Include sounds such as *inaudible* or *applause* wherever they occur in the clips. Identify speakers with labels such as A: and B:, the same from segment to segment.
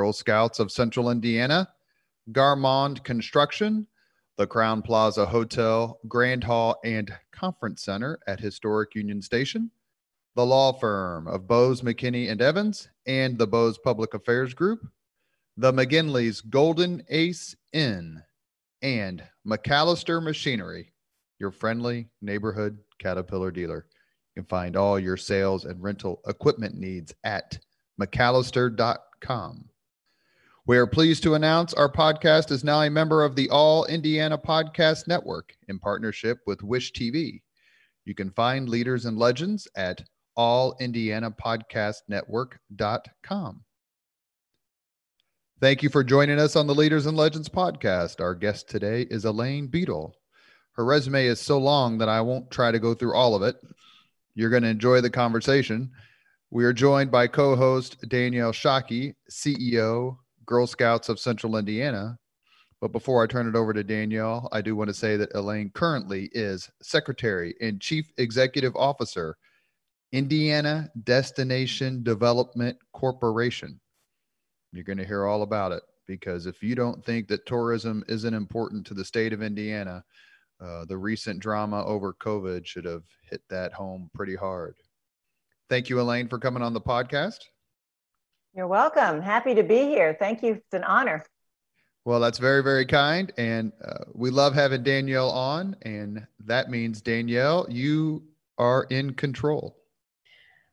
A: Girl Scouts of Central Indiana, Garmong Construction, the Crowne Plaza Hotel, Grand Hall, and Conference Center at Historic Union Station, the law firm of Bose McKinney and Evans, and the Bose Public Affairs Group, the McGinley's Golden Ace Inn, and MacAllister Machinery, your friendly neighborhood Caterpillar dealer. You can find all your sales and rental equipment needs at MacAllister.com. We are pleased to announce our podcast is now a member of the All Indiana Podcast Network in partnership with Wish TV. You can find Leaders and Legends at allindianapodcastnetwork.com. Thank you for joining us on the Leaders and Legends podcast. Our guest today is Elaine Bedel. Her resume is so long that I won't try to go through all of it. You're going to enjoy the conversation. We are joined by co host Danielle Shockey, CEO, Girl Scouts of Central Indiana. But before I turn it over to Danielle, I do want to say that Elaine currently is Secretary and Chief Executive Officer, Indiana Destination Development Corporation. You're going to hear all about it because if you don't think that tourism isn't important to the state of Indiana, uh, the recent drama over COVID should have hit that home pretty hard. Thank you, Elaine, for coming on the podcast.
B: You're welcome. Happy to be here. Thank you. It's an honor.
A: Well, that's very, very kind. And uh, we love having Danielle on. And that means, Danielle, you are in control.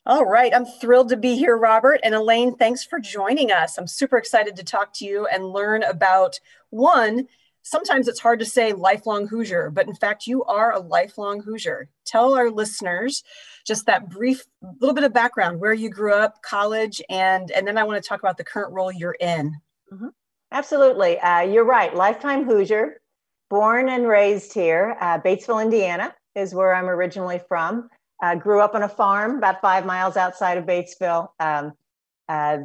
C: All right. I'm thrilled to be here, Robert. And Elaine, thanks for joining us. I'm super excited to talk to you and learn about one, sometimes it's hard to say lifelong Hoosier, but in fact, you are a lifelong Hoosier. Tell our listeners just that brief little bit of background, where you grew up, college, and and then I want to talk about the current role you're in.
B: Mm-hmm. Absolutely, uh, you're right. Lifetime Hoosier, born and raised here, uh, Batesville, Indiana, is where I'm originally from. Uh, grew up on a farm about five miles outside of Batesville. Um, uh,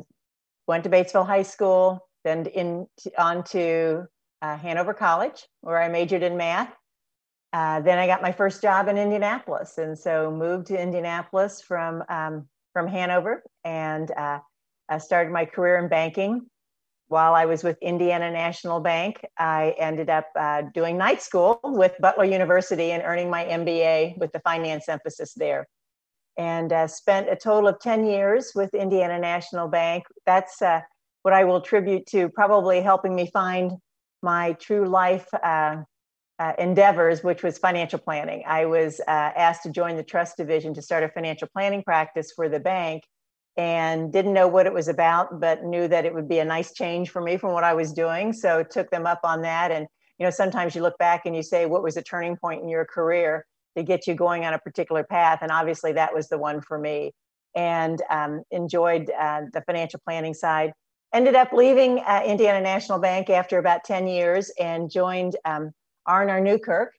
B: went to Batesville High School, then in on to uh, Hanover College, where I majored in math. Uh, then I got my first job in Indianapolis, and so moved to Indianapolis from um, from Hanover, and uh, I started my career in banking. While I was with Indiana National Bank, I ended up uh, doing night school with Butler University and earning my MBA with the finance emphasis there. And uh, spent a total of 10 years with Indiana National Bank. That's uh, what I will attribute to probably helping me find my true life uh, uh, endeavors, which was financial planning. I was uh, asked to join the trust division to start a financial planning practice for the bank and didn't know what it was about, but knew that it would be a nice change for me from what I was doing. So took them up on that. And, you know, sometimes you look back and you say, what was a turning point in your career to get you going on a particular path? And obviously that was the one for me and um, enjoyed uh, the financial planning side ended up leaving uh, Indiana National Bank after about 10 years and joined um, R&R Newkirk.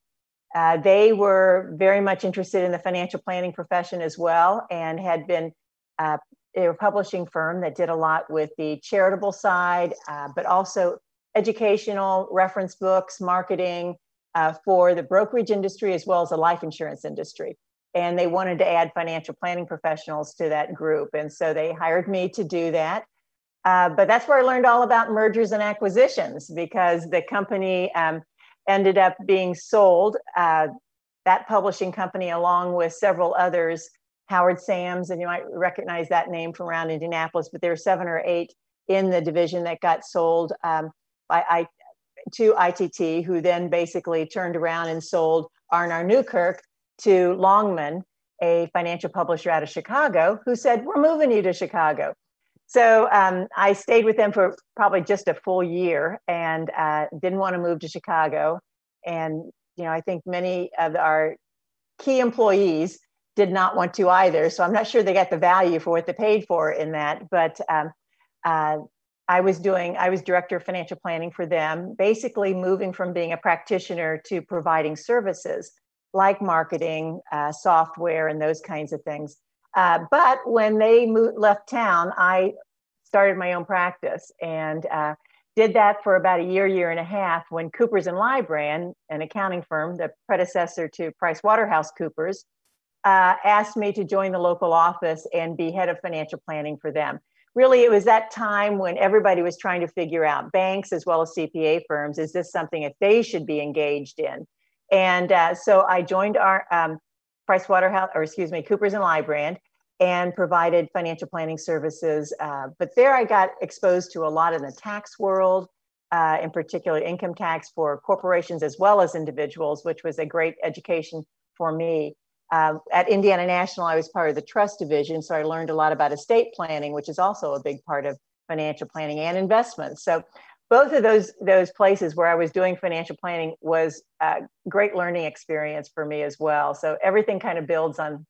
B: Uh, they were very much interested in the financial planning profession as well and had been uh, a publishing firm that did a lot with the charitable side, uh, but also educational reference books, marketing uh, for the brokerage industry as well as the life insurance industry. And they wanted to add financial planning professionals to that group. And so they hired me to do that. Uh, but that's where I learned all about mergers and acquisitions because the company um, ended up being sold. Uh, that publishing company, along with several others, Howard Sams, and you might recognize that name from around Indianapolis, but there were seven or eight in the division that got sold um, by I, to ITT, who then basically turned around and sold R&R Newkirk to Longman, a financial publisher out of Chicago, who said, We're moving you to Chicago. So um, I stayed with them for probably just a full year and uh, didn't want to move to Chicago. And, you know, I think many of our key employees did not want to either. So I'm not sure they got the value for what they paid for in that. But um, uh, I was doing, I was director of financial planning for them, basically moving from being a practitioner to providing services like marketing, uh, software, and those kinds of things. Uh, but when they moved, left town, I started my own practice and uh, did that for about a year, year and a half when Coopers and Lybrand, an accounting firm, the predecessor to Price Waterhouse Coopers, uh, asked me to join the local office and be head of financial planning for them. Really, it was that time when everybody was trying to figure out banks as well as CPA firms is this something that they should be engaged in? And uh, so I joined our um, Price Waterhouse, or excuse me, Coopers and Lybrand, and provided financial planning services. Uh, but there I got exposed to a lot in the tax world, uh, in particular income tax for corporations as well as individuals, which was a great education for me. Uh, at Indiana National, I was part of the trust division, so I learned a lot about estate planning, which is also a big part of financial planning and investments. So both of those those places where I was doing financial planning was a great learning experience for me as well. So everything kind of builds on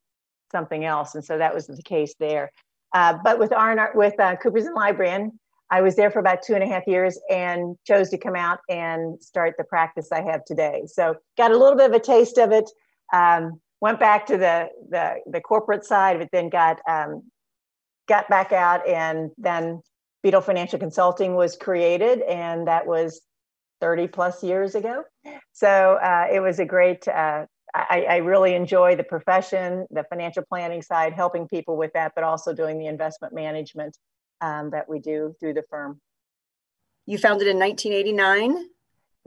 B: something else, and so that was the case there. Uh, but with R&R, with uh, Coopers and Lybrand, I was there for about two and a half years and chose to come out and start the practice I have today. So got a little bit of a taste of it. Um, went back to the, the, the corporate side, but then got um, got back out and then Bedel Financial Consulting was created, and that was 30 plus years ago. So uh, it was a great, uh, I, I, really enjoy the profession, the financial planning side, helping people with that, but also doing the investment management um, that we do through the firm.
C: You founded in 1989,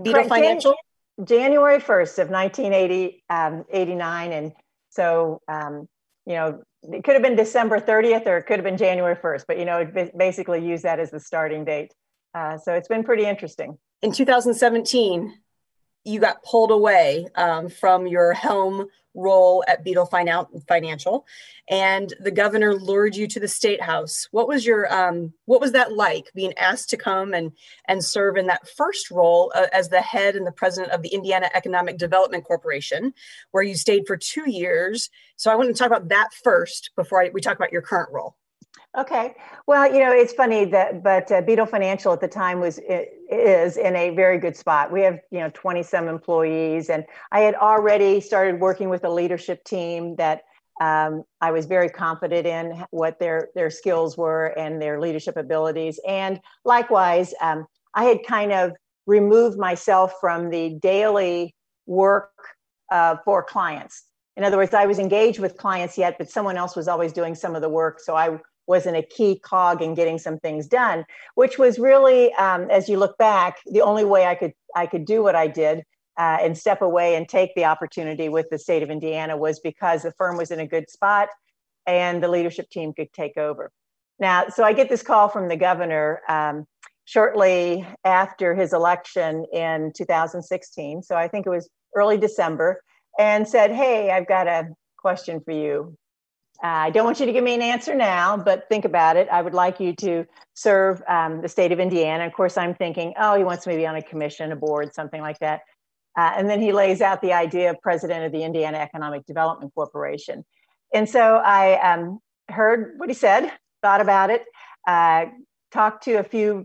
C: Bedel Financial?
B: January 1st of 1989. Um, and so, um, you know, it could have been December 30th or it could have been January 1st, but, you know, basically use that as the starting date. Uh, so it's been pretty interesting.
C: In 2017, you got pulled away um, from your helm role at Bedel Financial, and the governor lured you to the state house. What was your um, what was that like being asked to come and and serve in that first role uh, as the head and the president of the Indiana Economic Development Corporation, where you stayed for two years? So I want to talk about that first before I, we talk about your current role.
B: Okay. Well, you know, it's funny that, but uh, Bedel Financial at the time was is in a very good spot. We have you know 20 some employees, and I had already started working with a leadership team that um, I was very confident in what their their skills were and their leadership abilities. And likewise, um, I had kind of removed myself from the daily work uh, for clients. In other words, I was engaged with clients yet, but someone else was always doing some of the work. So I wasn't a key cog in getting some things done, which was really, um, as you look back, the only way I could I could do what I did uh, and step away and take the opportunity with the state of Indiana was because the firm was in a good spot and the leadership team could take over. Now, so I get this call from the governor um, shortly after his election in 2016. So I think it was early December, and said, "Hey, I've got a question for you. Uh, I don't want you to give me an answer now, but think about it. I would like you to serve um, the state of Indiana. Of course, I'm thinking, oh, he wants me to be on a commission, a board, something like that. Uh, and then he lays out the idea of president of the Indiana Economic Development Corporation. And so I um, heard what he said, thought about it, uh, talked to a few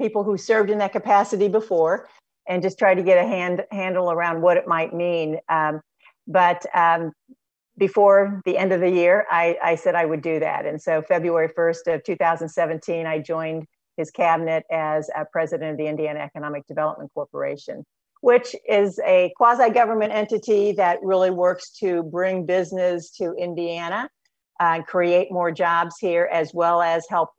B: people who served in that capacity before, and just tried to get a hand, handle around what it might mean. Um, but um, before the end of the year, I, I, said I would do that. And so February 1st of 2017, I joined his cabinet as president of the Indiana Economic Development Corporation, which is a quasi-government entity that really works to bring business to Indiana and uh, create more jobs here, as well as help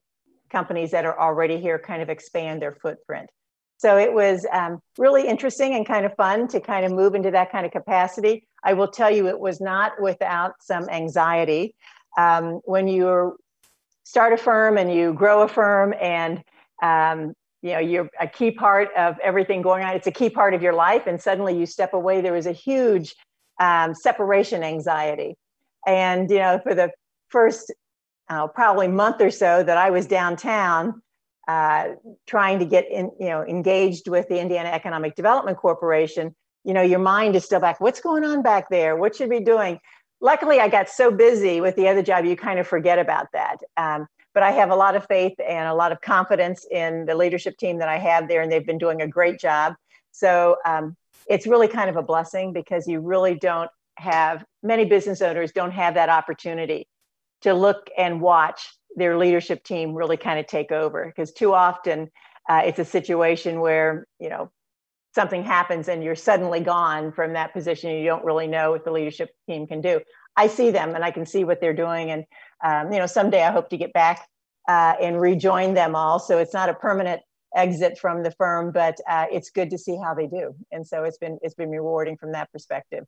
B: companies that are already here kind of expand their footprint. So it was um, really interesting and kind of fun to kind of move into that kind of capacity. I will tell you, it was not without some anxiety. Um, when you start a firm and you grow a firm and um, you know you're a key part of everything going on it's a key part of your life and suddenly you step away there is a huge um, separation anxiety and you know for the first uh, probably month or so that i was downtown uh, trying to get in, you know, engaged with the Indiana Economic Development Corporation, you know, your mind is still back. What's going on back there? What should we be doing? Luckily, I got so busy with the other job, you kind of forget about that. Um, but I have a lot of faith and a lot of confidence in the leadership team that I have there, and they've been doing a great job. So um, it's really kind of a blessing because you really don't have many business owners don't have that opportunity to look and watch their leadership team really kind of take over because too often uh, it's a situation where you know something happens and you're suddenly gone from that position you don't really know what the leadership team can do. I see them and i can see what they're doing and um, you know someday i hope to get back uh, and rejoin them all. So it's not a permanent exit from the firm but uh, it's good to see how they do. And so it's been it's been rewarding from that perspective.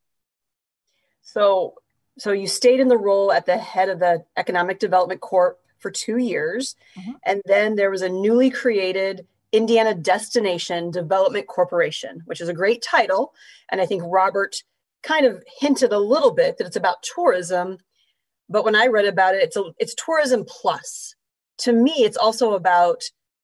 C: So so you stayed in the role at the head of the economic development corp for two years. Mm-hmm. and then there was a newly created Indiana Destination Development Corporation, which is a great title. And I think Robert kind of hinted a little bit that it's about tourism. But when I read about it, it's, a, it's tourism plus. To me, it's also about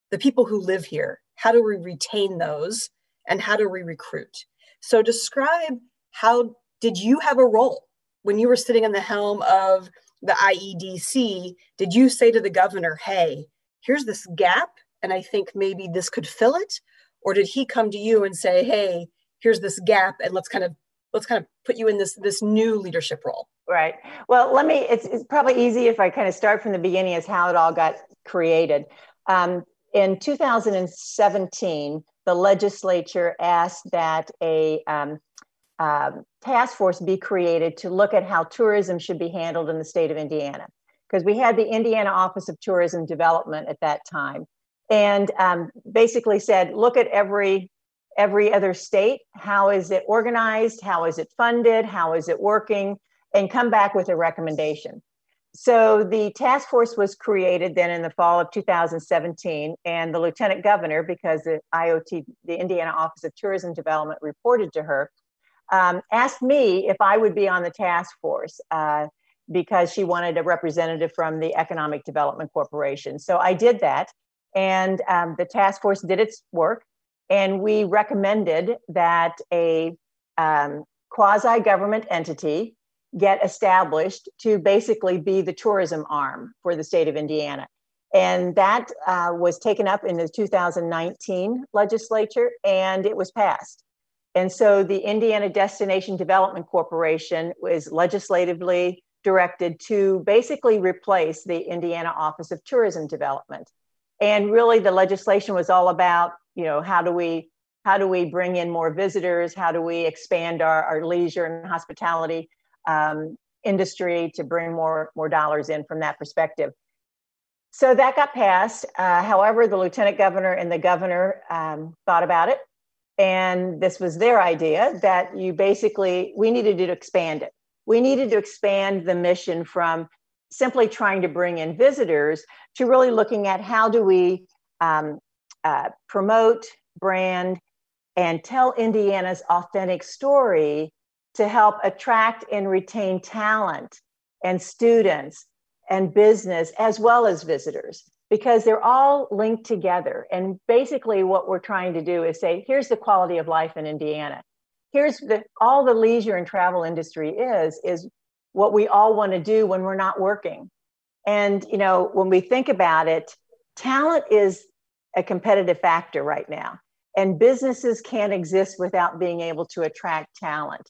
C: the people who live here. How do we retain those and how do we recruit? So describe how did you have a role when you were sitting in the helm of the IEDC? Did you say to the governor, hey, here's this gap and I think maybe this could fill it? Or did he come to you and say, hey, here's this gap and let's kind of let's kind of put you in this this new leadership role?
B: Right. Well, let me. It's, it's probably easy if I kind of start from the beginning as how it all got created. Um, in 2017, the legislature asked that a um, um, task force be created to look at how tourism should be handled in the state of Indiana. Because we had the Indiana Office of Tourism Development at that time and um, basically said, look at every every other state. How is it organized? How is it funded? How is it working? And come back with a recommendation. So the task force was created then in the fall of 2017, and the lieutenant governor, because the IOT, the Indiana Office of Tourism Development, reported to her, um, asked me if I would be on the task force. Uh, because she wanted a representative from the Economic Development Corporation. So I did that. And um, the task force did its work, and we recommended that a um, quasi government entity get established to basically be the tourism arm for the state of Indiana. And that uh, was taken up in the 2019 legislature and it was passed. And so the Indiana Destination Development Corporation was legislatively directed to basically replace the Indiana Office of Tourism Development and really the legislation was all about you know how do we how do we bring in more visitors? How do we expand our, our leisure and hospitality um, industry to bring more more dollars in from that perspective? So that got passed. Uh, however the lieutenant governor and the governor um, thought about it. And this was their idea that you basically we needed to expand it. We needed to expand the mission from simply trying to bring in visitors to really looking at how do we um, uh, promote, brand, and tell Indiana's authentic story to help attract and retain talent and students and business as well as visitors because they're all linked together. And basically, what we're trying to do is say, here's the quality of life in Indiana. Here's the all the leisure and travel industry is is what we all want to do when we're not working. And, you know, when we think about it, talent is a competitive factor right now. And businesses can't exist without being able to attract talent.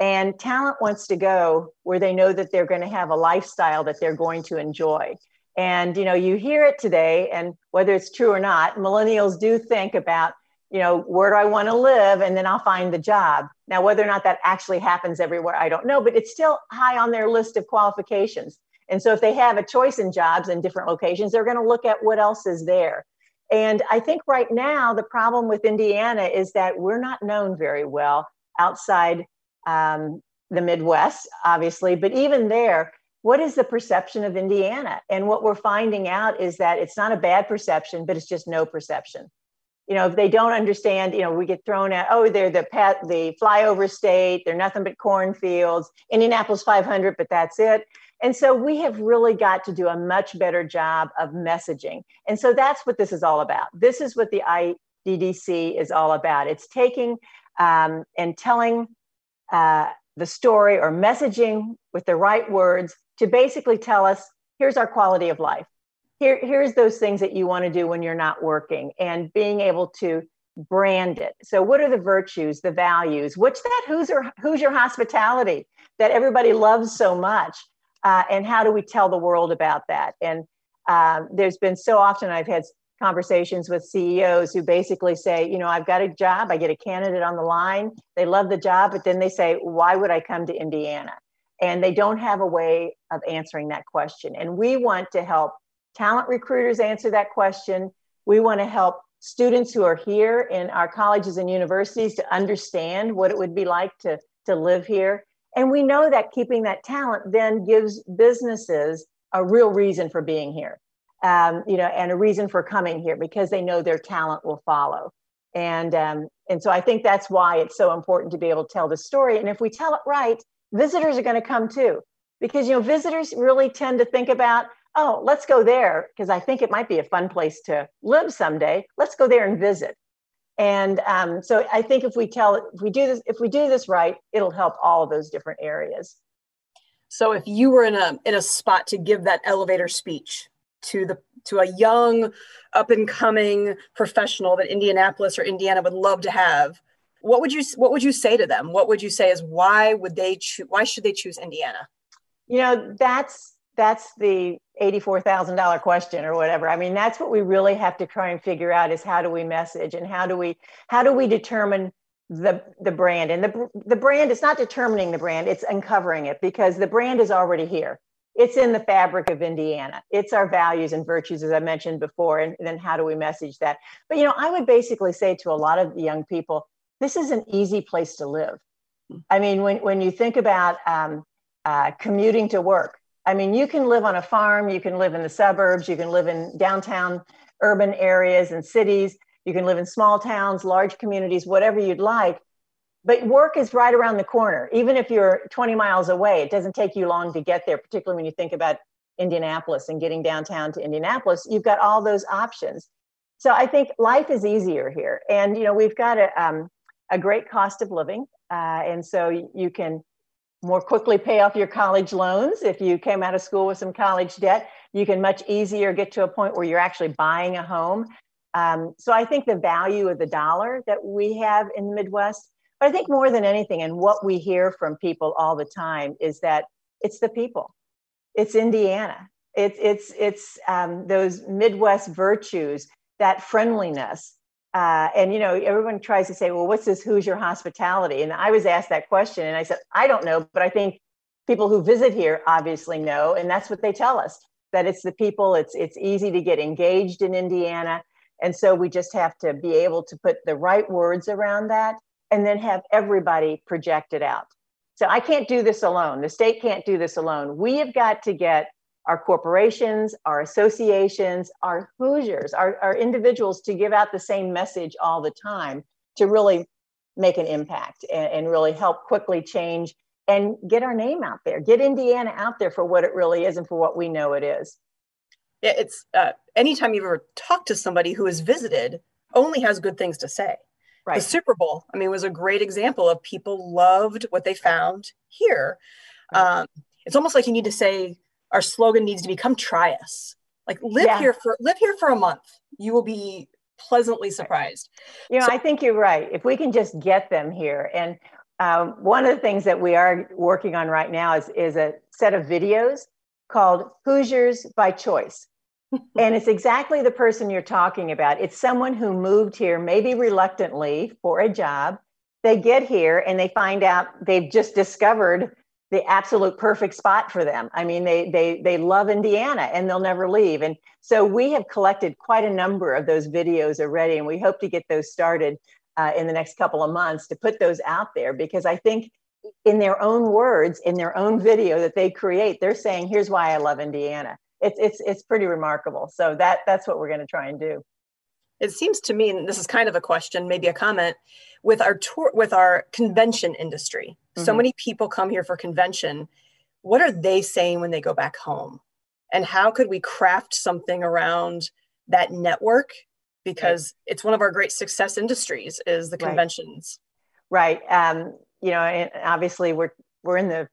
B: And talent wants to go where they know that they're going to have a lifestyle that they're going to enjoy. And, you know, you hear it today, and whether it's true or not, millennials do think about you know, where do I want to live? And then I'll find the job. Now, whether or not that actually happens everywhere, I don't know, but it's still high on their list of qualifications. And so if they have a choice in jobs in different locations, they're going to look at what else is there. And I think right now, the problem with Indiana is that we're not known very well outside um, the Midwest, obviously, but even there, what is the perception of Indiana? And what we're finding out is that it's not a bad perception, but it's just no perception you know, if they don't understand, you know, we get thrown at, oh, they're the pet, the flyover state, they're nothing but cornfields, Indianapolis 500, but that's it. And so we have really got to do a much better job of messaging. And so that's what this is all about. This is what the IDDC is all about. It's taking um, and telling uh, the story or messaging with the right words to basically tell us here's our quality of life here, here's those things that you want to do when you're not working and being able to brand it. So what are the virtues, the values? What's that who's your who's your hospitality that everybody loves so much? Uh, and how do we tell the world about that? And um, there's been so often I've had conversations with CEOs who basically say, you know, I've got a job, I get a candidate on the line, they love the job, but then they say, why would I come to Indiana? And they don't have a way of answering that question. And we want to help talent recruiters answer that question. We want to help students who are here in our colleges and universities to understand what it would be like to, to live here. And we know that keeping that talent then gives businesses a real reason for being here, um, you know, and a reason for coming here because they know their talent will follow. And um, and so I think that's why it's so important to be able to tell the story. And if we tell it right, visitors are going to come too, because you know visitors really tend to think about, oh, let's go there because I think it might be a fun place to live someday. Let's go there and visit. And um, so I think if we tell if we do this if we do this right, it'll help all of those different areas.
C: So if you were in a in a spot to give that elevator speech to the to a young up and coming professional that Indianapolis or Indiana would love to have, what would you what would you say to them? What would you say is why would they choose why should they choose Indiana?
B: You know, that's that's the $84,000 question or whatever. I mean, that's what we really have to try and figure out is how do we message and how do we how do we determine the the brand? And the the brand is not determining the brand it's uncovering it because the brand is already here. It's in the fabric of indiana. It's our values and virtues as i mentioned before and then how do we message that? But you know i would basically say to a lot of young people this is an easy place to live. I mean when, when you think about um, uh, commuting to work i mean you can live on a farm you can live in the suburbs you can live in downtown urban areas and cities you can live in small towns, large communities, whatever you'd like. But work is right around the corner. Even if you're 20 miles away, it doesn't take you long to get there, particularly when you think about Indianapolis and getting downtown to Indianapolis. You've got all those options. So I think life is easier here. And, you know, we've got a, um, a great cost of living. Uh, and so you can more quickly pay off your college loans. If you came out of school with some college debt, you can much easier get to a point where you're actually buying a home. Um, so I think the value of the dollar that we have in the Midwest, but I think more than anything, and what we hear from people all the time is that it's the people, it's Indiana, it's it's it's um, those Midwest virtues, that friendliness. Uh, and you know, everyone tries to say, "Well, what's this Hoosier hospitality?" And I was asked that question, and I said, "I don't know, but I think people who visit here obviously know, and that's what they tell us that it's the people. It's it's easy to get engaged in Indiana. And so we just have to be able to put the right words around that and then have everybody project it out. So I can't do this alone. The state can't do this alone. We have got to get our corporations, our associations, our Hoosiers, our, our individuals to give out the same message all the time to really make an impact and, and really help quickly change and get our name out there, get Indiana out there for what it really is and for what we know it is Yeah,
C: it's uh, anytime you've ever talked to somebody who has visited only has good things to say right. the super bowl i mean was a great example of people loved what they found here right. um, it's almost like you need to say our slogan needs to become try us like live yeah. here for live here for a month you will be pleasantly surprised
B: you know so, i think you're right if we can just get them here and um, one of the things that we are working on right now is, is a set of videos called hoosiers by choice *laughs* and it's exactly the person you're talking about. It's someone who moved here, maybe reluctantly for a job. They get here and they find out they've just discovered the absolute perfect spot for them. I mean, they they they love Indiana and they'll never leave. And so we have collected quite a number of those videos already, and we hope to get those started uh, in the next couple of months to put those out there because I think in their own words, in their own video that they create, they're saying, "Here's why I love Indiana." it's it's it's pretty remarkable. So that that's what we're going to try and do.
C: It seems to me, and this is kind of a question, maybe a comment, with our tour with our convention industry. Mm-hmm. So many people come here for convention. What are they saying when they go back home? And how could we craft something around that network? Because right. it's one of our great success industries is the conventions.
B: Right. right. Um, you know, obviously we're we're in the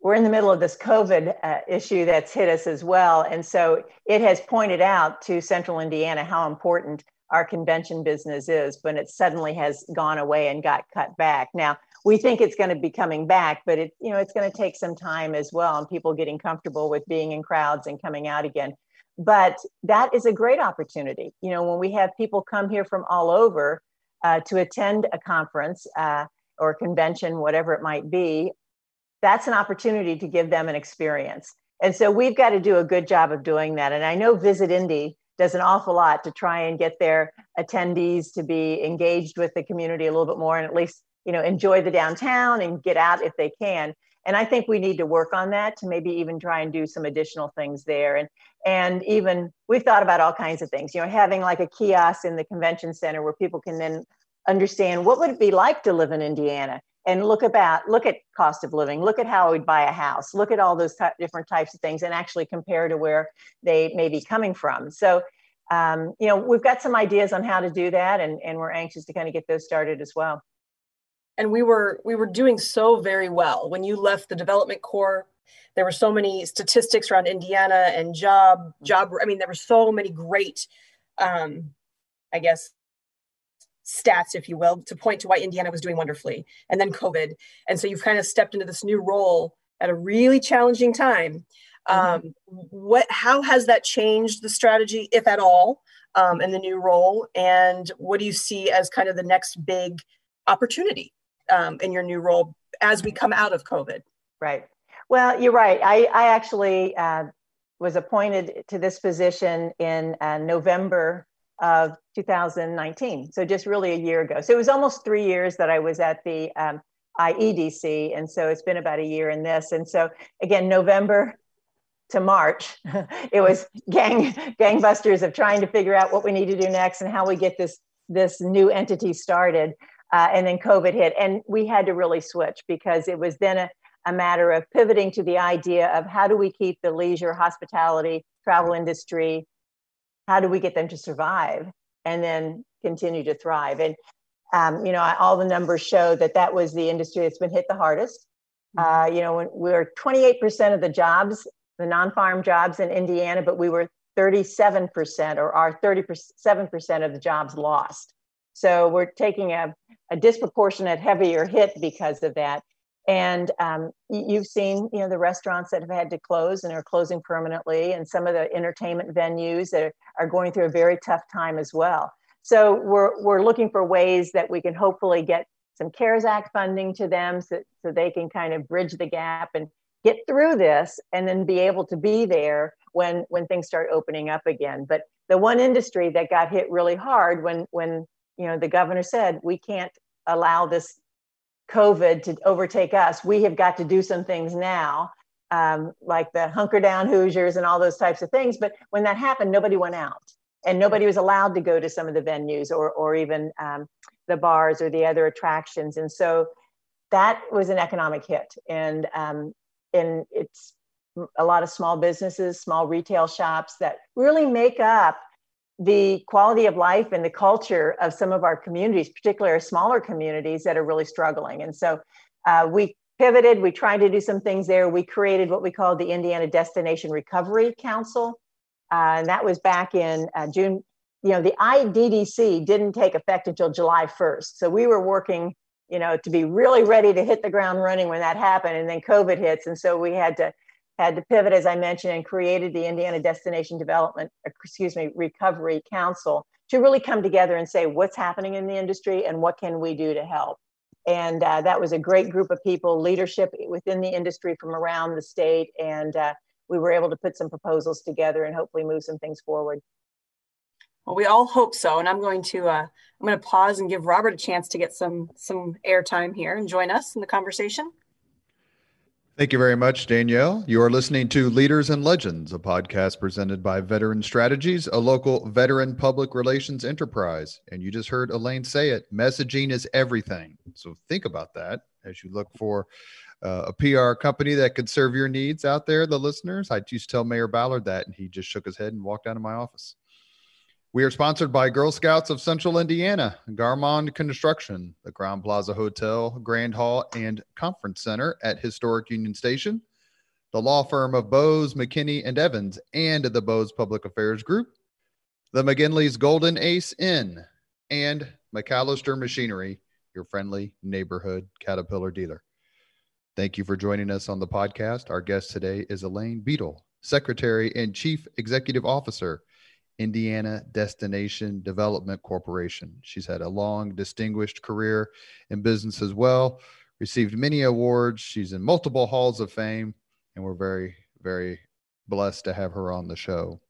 B: we're in the middle of this COVID uh, issue that's hit us as well. And so it has pointed out to Central Indiana how important our convention business is when it suddenly has gone away and got cut back. Now, we think it's going to be coming back, but it, you know, it's going to take some time as well and people getting comfortable with being in crowds and coming out again. But that is a great opportunity. You know, when we have people come here from all over uh, to attend a conference uh, or convention, whatever it might be, that's an opportunity to give them an experience. And so we've got to do a good job of doing that. And I know Visit Indy does an awful lot to try and get their attendees to be engaged with the community a little bit more and at least you know enjoy the downtown and get out if they can. And i think we need to work on that to maybe even try and do some additional things there. And and even we've thought about all kinds of things you know having like a kiosk in the convention center where people can then understand what would it be like to live in indiana and look about look at cost of living look at how we'd buy a house look at all those different types of things and actually compare to where they may be coming from. So um, you know we've got some ideas on how to do that and, and we're anxious to kind of get those started as well
C: and we were we were doing so very well when you left the development corps there were so many statistics around indiana and job job i mean there were so many great um, i guess stats, if you will, to point to why Indiana was doing wonderfully, and then COVID. And so you've kind of stepped into this new role at a really challenging time. Mm-hmm. Um, what, how has that changed the strategy, if at all, um, in the new role? And what do you see as kind of the next big opportunity um, in your new role as we come out of COVID?
B: Right. Well, you're right. I, I actually uh, was appointed to this position in uh, November of 2019. So just really a year ago. So it was almost three years that I was at the um, IEDC. And so it's been about a year in this. And so again, November to March, *laughs* it was *laughs* gang gangbusters of trying to figure out what we need to do next and how we get this this new entity started. Uh, and then COVID hit, and we had to really switch because it was then a, a matter of pivoting to the idea of how do we keep the leisure, hospitality, travel industry how do we get them to survive and then continue to thrive? And um, you know all the numbers show that that was the industry that's been hit the hardest. Mm-hmm. uh, you know when we're 28% of the jobs the non-farm jobs in indiana but we were 37% or our 37% of the jobs lost. So we're taking a, a disproportionate heavier hit because of that and um, you've seen, you know, the restaurants that have had to close and are closing permanently, and some of the entertainment venues that are going through a very tough time as well. So we're we're looking for ways that we can hopefully get some CARES Act funding to them, so, so they can kind of bridge the gap and get through this, and then be able to be there when when things start opening up again. But the one industry that got hit really hard when when you know the governor said we can't allow this COVID to overtake us, we have got to do some things now, um, like the hunker down Hoosiers and all those types of things. But when that happened, nobody went out and nobody was allowed to go to some of the venues or, or even um, the bars or the other attractions. And so that was an economic hit. And, um, and it's a lot of small businesses, small retail shops that really make up the quality of life and the culture of some of our communities, particularly our smaller communities that are really struggling. And so uh, we pivoted, we tried to do some things there. We created what we called the Indiana Destination Recovery Council. Uh, and that was back in uh, June. You know, the IDDC didn't take effect until July 1st. So we were working, you know, to be really ready to hit the ground running when that happened. And then COVID hits. And so we had to had to pivot, as I mentioned, and created the Indiana Destination Development, excuse me, Recovery Council to really come together and say what's happening in the industry and what can we do to help. And uh, that was a great group of people, leadership within the industry from around the state, and uh, we were able to put some proposals together and hopefully move some things forward.
C: Well, we all hope so, and I'm going to uh, I'm going to pause and give Robert a chance to get some some airtime here and join us in the conversation.
A: Thank you very much, Danielle. You are listening to Leaders and Legends, a podcast presented by Veteran Strategies, a local veteran public relations enterprise. And you just heard Elaine say it messaging is everything. So think about that as you look for uh, a PR company that could serve your needs out there, the listeners. I used to tell Mayor Ballard that, and he just shook his head and walked out of my office. We are sponsored by Girl Scouts of Central Indiana, Garmong Construction, the Crowne Plaza Hotel, Grand Hall, and Conference Center at Historic Union Station, the law firm of Bose, McKinney, and Evans, and the Bose Public Affairs Group, the McGinley's Golden Ace Inn, and MacAllister Machinery, your friendly neighborhood Caterpillar dealer. Thank you for joining us on the podcast. Our guest today is Elaine Bedel, Secretary and Chief Executive Officer, Indiana Destination Development Corporation. She's had a long, distinguished career in business as well, received many awards. She's in multiple halls of fame, and we're very, very blessed to have her on the show.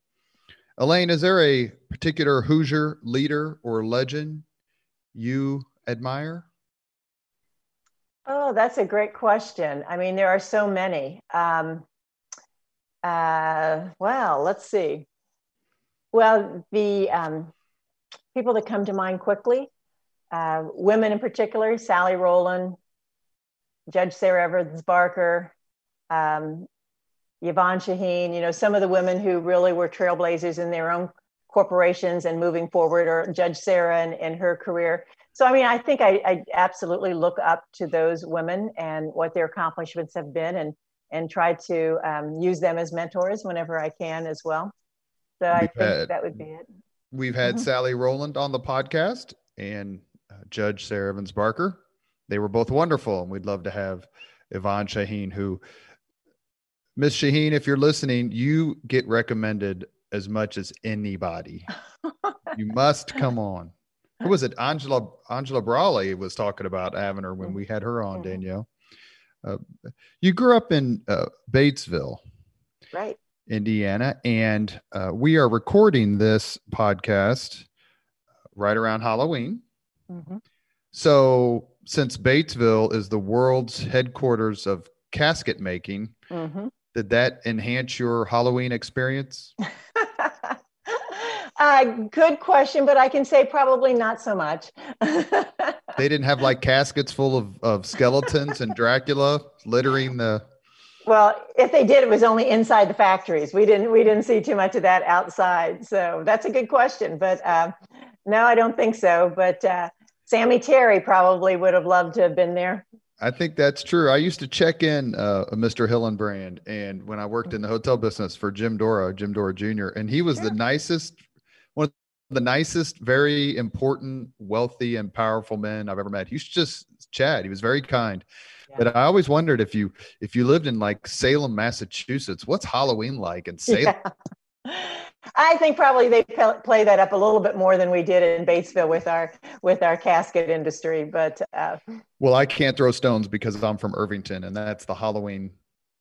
A: Elaine, is there a particular Hoosier leader or legend you admire?
B: Oh, that's a great question. I mean, there are so many. Um, uh, well, let's see. Well, the um, people that come to mind quickly, uh, women in particular, Sally Rowland, Judge Sarah Evans Barker, um, Yvonne Shaheen, you know, some of the women who really were trailblazers in their own corporations and moving forward, or Judge Sarah and, and her career. So, I mean, I think I, I, absolutely look up to those women and what their accomplishments have been and, and try to um, use them as mentors whenever I can as well. So, I think had, that would be it.
A: We've had mm-hmm. Sally Rowland on the podcast and uh, Judge Sarah Evans Barker. They were both wonderful, and we'd love to have Yvonne Shaheen, who Miss Shaheen, if you're listening, you get recommended as much as anybody. you must come on. Who was it? Angela Angela Braly was talking about having her when we had her on, mm-hmm. Danielle. Uh, you grew up in uh, Batesville,
B: right?
A: Indiana, and uh, we are recording this podcast right around Halloween. Mm-hmm. So, since Batesville is the world's headquarters of casket making, mm-hmm. Did that enhance your Halloween experience? *laughs*
B: uh, good question, but I can say probably not so much. *laughs*
A: they didn't have like caskets full of, of skeletons and Dracula littering the.
B: Well, if they did, it was only inside the factories. We didn't we didn't see too much of that outside. So that's a good question, but uh, no, I don't think so. But uh, Sammy Terry probably would have loved to have been there.
A: I think that's true. I used to check in uh, Mr. Hillenbrand, and when I worked in the hotel business for Jim Dora, Jim Dora Jr., and he was yeah. the nicest, one of the nicest, very important, wealthy, and powerful men I've ever met. He's just Chad. He was very kind. Yeah. But I always wondered if you if you lived in like Salem, Massachusetts, what's Halloween like in Salem?
B: Yeah. *laughs* I think probably they play that up a little bit more than we did in Batesville with our with our casket industry. But uh,
A: well, I can't throw stones because I'm from Irvington, and that's the Halloween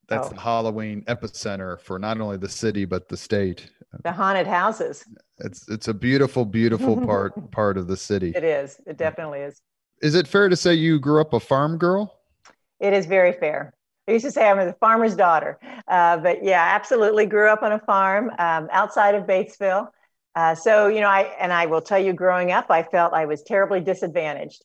A: that's oh. the Halloween epicenter for not only the city but the state.
B: The haunted houses.
A: It's it's a beautiful, beautiful *laughs* part part of the city.
B: It is. It definitely is.
A: Is it fair to say you grew up a farm girl?
B: It is very fair. I used to say I'm a farmer's daughter, uh, but yeah, absolutely grew up on a farm um, outside of Batesville. Uh, so you know, I and I will tell you, growing up, I felt I was terribly disadvantaged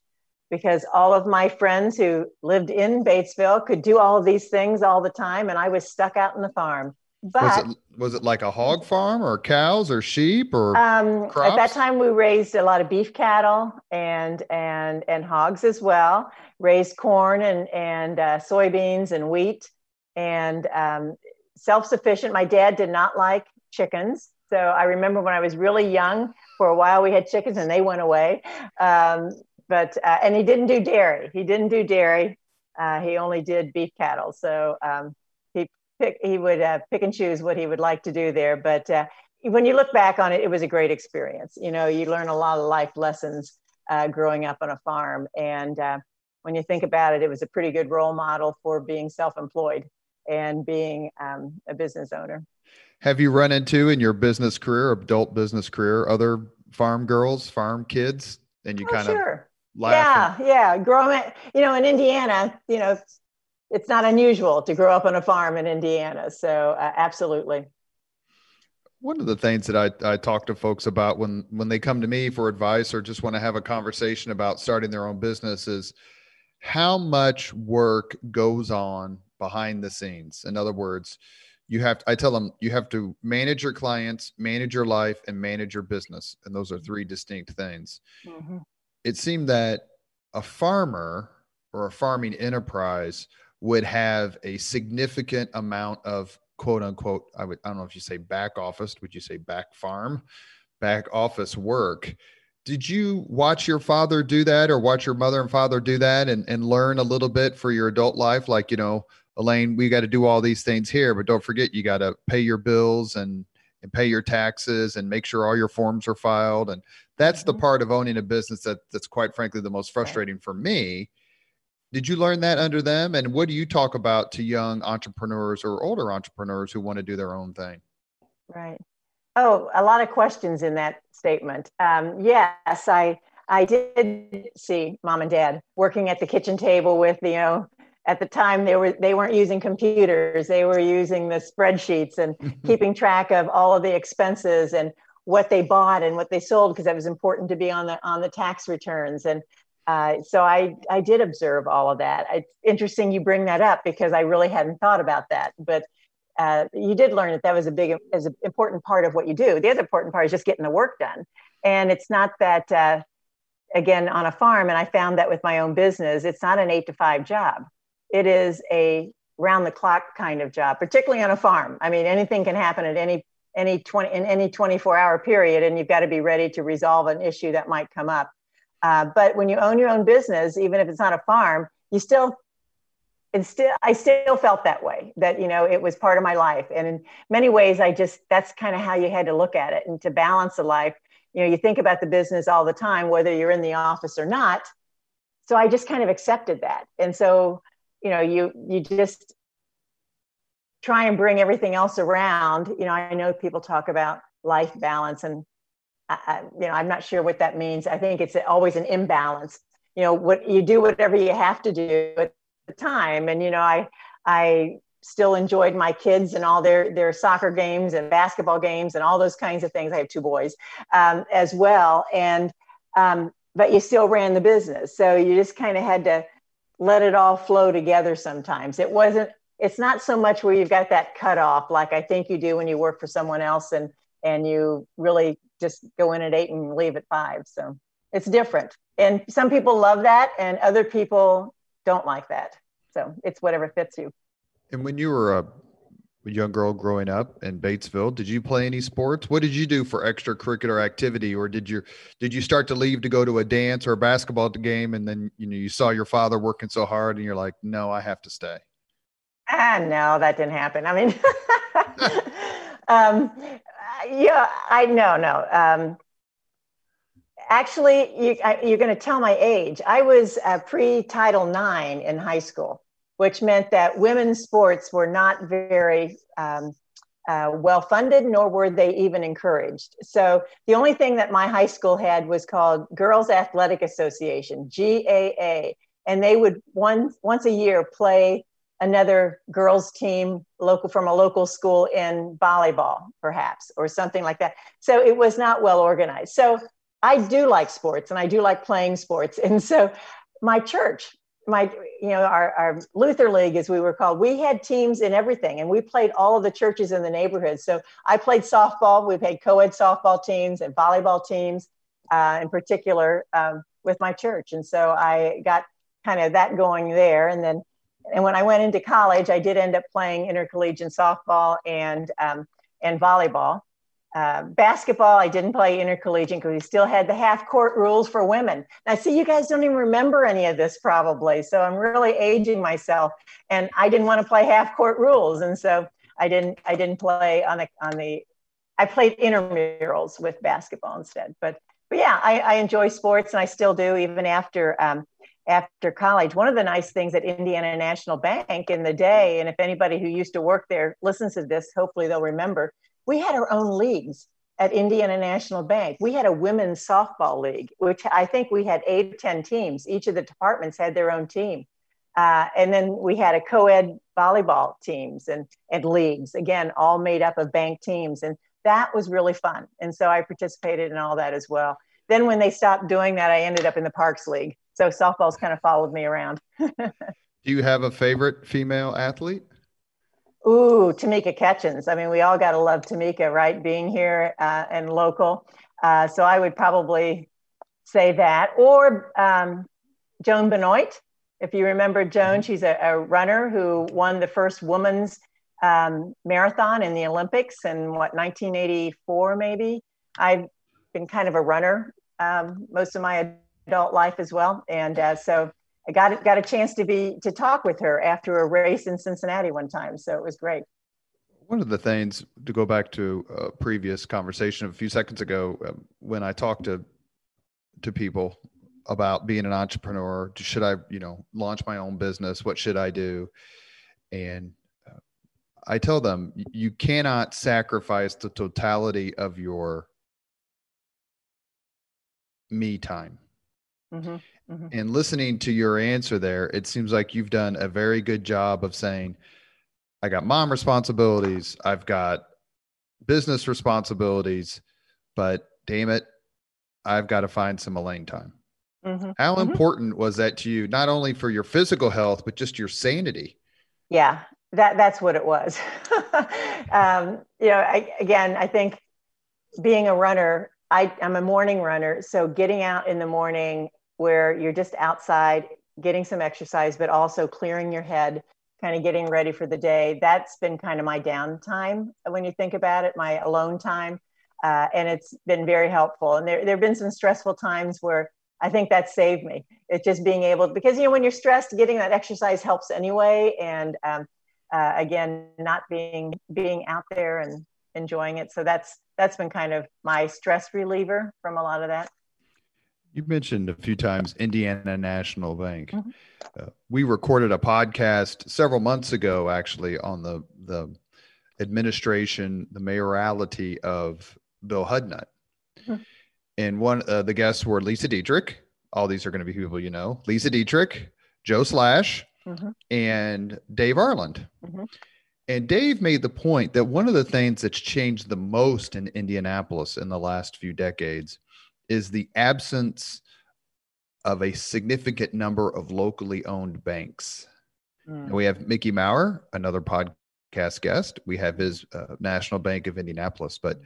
B: because all of my friends who lived in Batesville could do all of these things all the time, and I was stuck out in the farm. But
A: was it, was it like a hog farm or cows or sheep or um,
B: at that time we raised a lot of beef cattle and and and hogs as well raised corn and and uh, soybeans and wheat and um, self-sufficient. My dad did not like chickens. So i remember when i was really young for a while we had chickens and they went away. Um, but uh, and he didn't do dairy. He didn't do dairy. Uh, he only did beef cattle. So um, pick he would uh, pick and choose what he would like to do there. But uh, when you look back on it it was a great experience. You know you learn a lot of life lessons uh, growing up on a farm. And when you think about it it was a pretty good role model for being self-employed and being um, a business owner
A: have you run into in your business career adult business career other farm girls farm kids and you oh, kind sure. of
B: yeah and- yeah growing you know in indiana you know it's not unusual to grow up on a farm in Indiana. So uh, absolutely.
A: One of the things that I, I talk to folks about when when they come to me for advice or just want to have a conversation about starting their own business is how much work goes on behind the scenes. In other words, you have to, I tell them you have to manage your clients, manage your life, and manage your business, and those are three distinct things. Mm-hmm. It seemed that a farmer or a farming enterprise would have a significant amount of quote unquote, I would, I don't know if you say back office, would you say back farm, back office work? Did you watch your father do that or watch your mother and father do that and, and learn a little bit for your adult life? Like, you know, Elaine, we got to do all these things here, but don't forget you got to pay your bills and and pay your taxes and make sure all your forms are filed. And that's the mm-hmm. part of owning a business that that's quite frankly the most frustrating for me. Did you learn that under them? And what do you talk about to young entrepreneurs or older entrepreneurs who want to do their own thing?
B: Right. Oh, a lot of questions in that statement. Um, yes, I I did see mom and dad working at the kitchen table with you know at the time they were they weren't using computers they were using the spreadsheets and *laughs* keeping track of all of the expenses and what they bought and what they sold because that was important to be on the on the tax returns and uh, so I I did observe all of that. It's interesting you bring that up because I really hadn't thought about that. But uh, you did learn that that was a big is an important part of what you do. The other important part is just getting the work done. And it's not that uh, again on a farm. And I found that with my own business, it's not an eight to five job it is a round the clock kind of job, particularly on a farm. I mean, anything can happen at any any 20 in any 24 hour period, and you've got to be ready to resolve an issue that might come up. Uh, but when you own your own business, even if it's not a farm, you still it's still I still felt that way that you know it was part of my life, and in many ways, I just that's kind of how you had to look at it, and to balance a life. You know, you think about the business all the time, whether you're in the office or not. So I just kind of accepted that, and so you know you you just try and bring everything else around. You know i know people talk about life balance and I, you know i'm not sure what that means. I think it's always an imbalance. You know what you do whatever you have to do at the time and you know i i still enjoyed my kids and all their their soccer games and basketball games and all those kinds of things i have two boys um, as well and um, but you still ran the business so you just kind of had to let it all flow together sometimes. It wasn't, it's not so much where you've got that cutoff like I think you do when you work for someone else and and you really just go in at eight and leave at five. So it's different. And some people love that and other people don't like that. So it's whatever fits you.
A: And when you were a young girl growing up in Batesville. Did you play any sports? What did you do for extracurricular activity, or did you did you start to leave to go to a dance or a basketball game, and then you know you saw your father working so hard, and you're like, no, I have to stay.
B: Ah, no, that didn't happen. I mean, *laughs* um, yeah, I no, no. Um, actually, you, you're going to tell my age. I was uh, pre Title IX in high school which meant that women's sports were not very um, uh, well funded, nor were they even encouraged. So the only thing that my high school had was called Girls Athletic Association, GAA, and they would once once a year play another girls team local from a local school in volleyball perhaps or something like that so it was not well organized so i do like sports and i do like playing sports. And so my church my you know our, our luther league as we were called we had teams in everything and we played all of the churches in the neighborhood. So i played softball. We've had co-ed softball teams and volleyball teams uh, in particular um, with my church. And so i got kind of that going there. And then and when i went into college i did end up playing intercollegiate softball and um, and volleyball uh, basketball, I didn't play intercollegiate because we still had the half court rules for women. Now, see, you guys don't even remember any of this probably. So I'm really aging myself, and I didn't want to play half court rules, and so I didn't. I didn't play on the on the. I played intramurals with basketball instead. But but yeah, I, I enjoy sports, and I still do even after. Um, after college. One of the nice things at Indiana National Bank in the day, and if anybody who used to work there listens to this, hopefully they'll remember, we had our own leagues at Indiana National Bank. We had a women's softball league, which I think we had eight or 10 teams. Each of the departments had their own team. Uh, and then we had a co ed volleyball teams and, and leagues, again, all made up of bank teams. And that was really fun. And so I participated in all that as well. Then when they stopped doing that, I ended up in the Parks League. So softball's kind of followed me around. *laughs*
A: Do you have a favorite female athlete?
B: Ooh, Tamika Catchings. I mean, we all got to love Tamika, right? Being here uh, and local. Uh, so I would probably say that. Or um, Joan Benoit If you remember Joan, mm-hmm. she's a, a runner who won the first woman's um, marathon in the Olympics in what 1984 maybe. I've been kind of a runner um, most of my adult life as well, and uh, so I got got a chance to be to talk with her after a race in Cincinnati one time. So it was great.
A: One of the things to go back to a previous conversation a few seconds ago, uh, when I talked to to people about being an entrepreneur, should I, you know, launch my own business? What should I do? And uh, I tell them you cannot sacrifice the totality of your me time. Mm-hmm, mm-hmm. And listening to your answer there, it seems like you've done a very good job of saying, I got mom responsibilities, I've got business responsibilities, but damn it, I've got to find some Elaine time. Mm-hmm. How mm-hmm. important was that to you, not only for your physical health, but just your sanity?
B: Yeah, that that's what it was. *laughs* um, you know, I, again, I think being a runner, I, I'm a morning runner, so getting out in the morning where you're just outside, getting some exercise, but also clearing your head, kind of getting ready for the day. That's been kind of my downtime when you think about it, my alone time. Uh, and it's been very helpful. And there, there have been some stressful times where I think that saved me. It's just being able, because, you know, when you're stressed, getting that exercise helps anyway. And um, uh, again, not being, being out there and enjoying it. So that's, that's been kind of my stress reliever from a lot of that.
A: You mentioned a few times Indiana National Bank. Mm-hmm. Uh, we recorded a podcast several months ago, actually, on the the administration, the mayoralty of Bill Hudnut. Mm-hmm. And one uh, the guests were Lisa Dietrich. All these are going to be people you know. Lisa Dietrich, Joe Slash, mm-hmm. and Dave Arland. Mm-hmm. And Dave made the point that one of the things that's changed the most in Indianapolis in the last few decades is the absence of a significant number of locally owned banks. Mm. we have Mickey Maurer, another podcast guest. We have his uh, National Bank of Indianapolis. But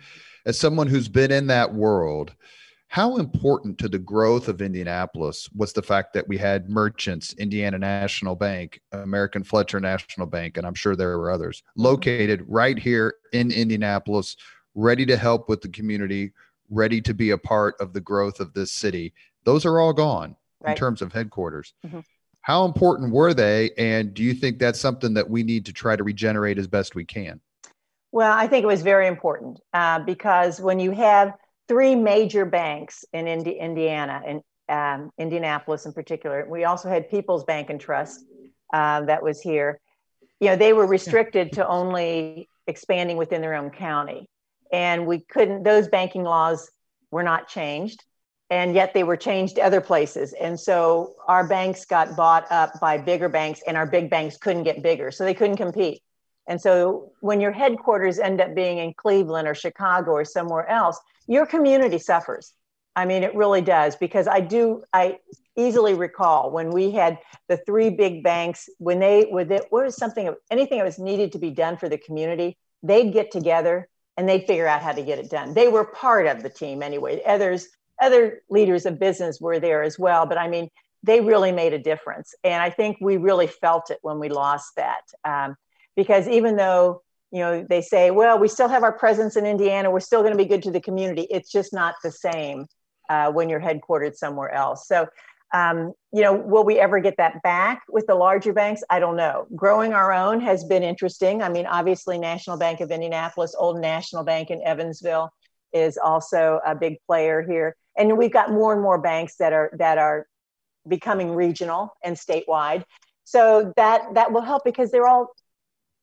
A: as someone who's been in that world, how important to the growth of Indianapolis was the fact that we had merchants, Indiana National Bank, American Fletcher National Bank, and I'm sure there were others located right here in Indianapolis, ready to help with the community, ready to be a part of the growth of this city. Those are all gone right. in terms of headquarters. Mm-hmm. How important were they? And do you think that's something that we need to try to regenerate as best we can?
B: Well, I think it was very important uh, because when you have three major banks in Indi- Indiana, in um, Indianapolis in particular, we also had People's Bank and Trust uh, that was here. You know, they were restricted to only expanding within their own county and we couldn't those banking laws were not changed and yet they were changed other places. And so our banks got bought up by bigger banks and our big banks couldn't get bigger so they couldn't compete. And so when your headquarters end up being in cleveland or chicago or somewhere else your community suffers. I mean it really does because i do i easily recall when we had the three big banks when they with it was something of anything that was needed to be done for the community they'd get together and they'd figure out how to get it done. They were part of the team anyway. Others, other leaders of business were there as well, but I mean, they really made a difference. And I think we really felt it when we lost that. Um, because even though, you know, they say, well, we still have our presence in Indiana, we're still going to be good to the community, it's just not the same uh, when you're headquartered somewhere else. So um, you know, will we ever get that back with the larger banks? I don't know. Growing our own has been interesting. I mean, obviously, National Bank of Indianapolis, Old National Bank in Evansville is also a big player here, and we've got more and more banks that are that are becoming regional and statewide. So that that will help because they're all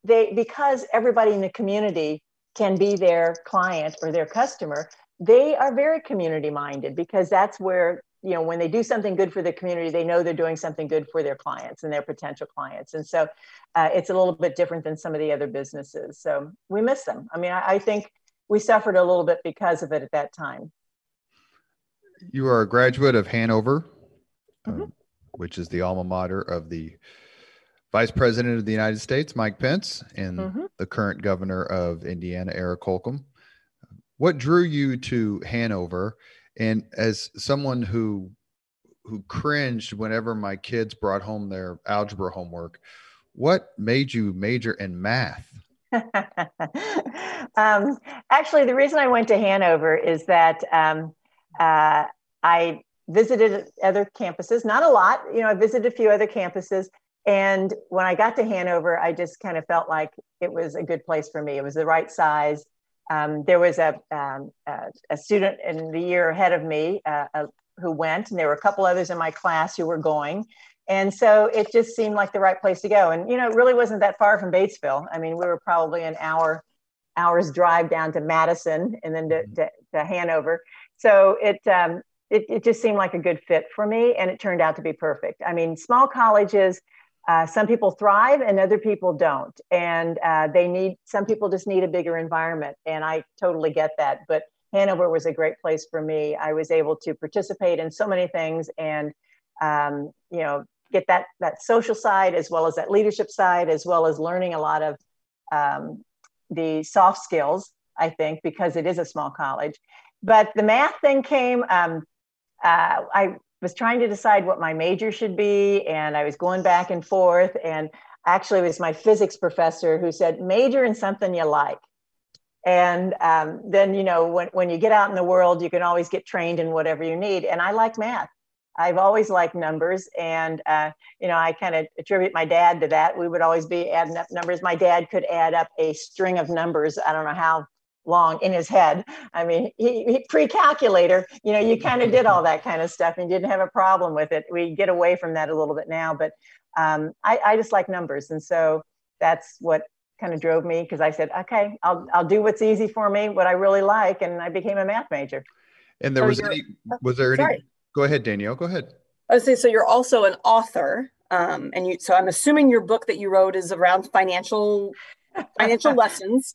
B: they because everybody in the community can be their client or their customer. They are very community minded because that's where you know when they do something good for the community they know they're doing something good for their clients and their potential clients. And so uh, it's a little bit different than some of the other businesses. So we miss them. I mean I, I, think we suffered a little bit because of it at that time.
A: You are a graduate of hanover mm-hmm. um, which is the alma mater of the vice president of the united states mike pence and mm-hmm. the current governor of indiana eric holcomb. What drew you to hanover and as someone who who cringed whenever my kids brought home their algebra homework. What made you major in math? *laughs*
B: um, actually, the reason I went to Hanover is that um, uh, I visited other campuses, not a lot. You know, I visited a few other campuses. And when I got to Hanover, I just kind of felt like it was a good place for me. It was the right size. Um, there was a, um, a, a, student in the year ahead of me uh, uh, who went, and there were a couple others in my class who were going. And so it just seemed like the right place to go. And, you know, it really wasn't that far from Batesville. I mean, we were probably an hour, hour's drive down to Madison and then to, mm-hmm. to, to Hanover. So it, um, it, it just seemed like a good fit for me. And it turned out to be perfect. I mean, small colleges, uh, some people thrive and other people don't. And uh, they need, some people just need a bigger environment. And I totally get that. But Hanover was a great place for me. I was able to participate in so many things and, um, you know, get that that social side as well as that leadership side, as well as learning a lot of um, the soft skills. I think because it is a small college, but the math thing came. Um, uh, I was trying to decide what my major should be, and I was going back and forth. And actually, it was my physics professor who said, "Major in something you like." And um, then, you know, when, when you get out in the world, you can always get trained in whatever you need. And I like math. I've always liked numbers, and uh, you know, I kind of attribute my dad to that. We would always be adding up numbers. My dad could add up a string of numbers. I don't know how long in his head. I mean, he, he pre-calculator. You know, you kind of did all that kind of stuff and didn't have a problem with it. We get away from that a little bit now, but um, I, I just like numbers, and so that's what kind of drove me because I said, okay, I'll I'll do what's easy for me, what I really like, and I became a math major.
A: And there so was any was there any sorry. Go ahead, Danielle. Go ahead.
C: I would say so. You're also an author, um, and you. So I'm assuming your book that you wrote is around financial financial *laughs* lessons.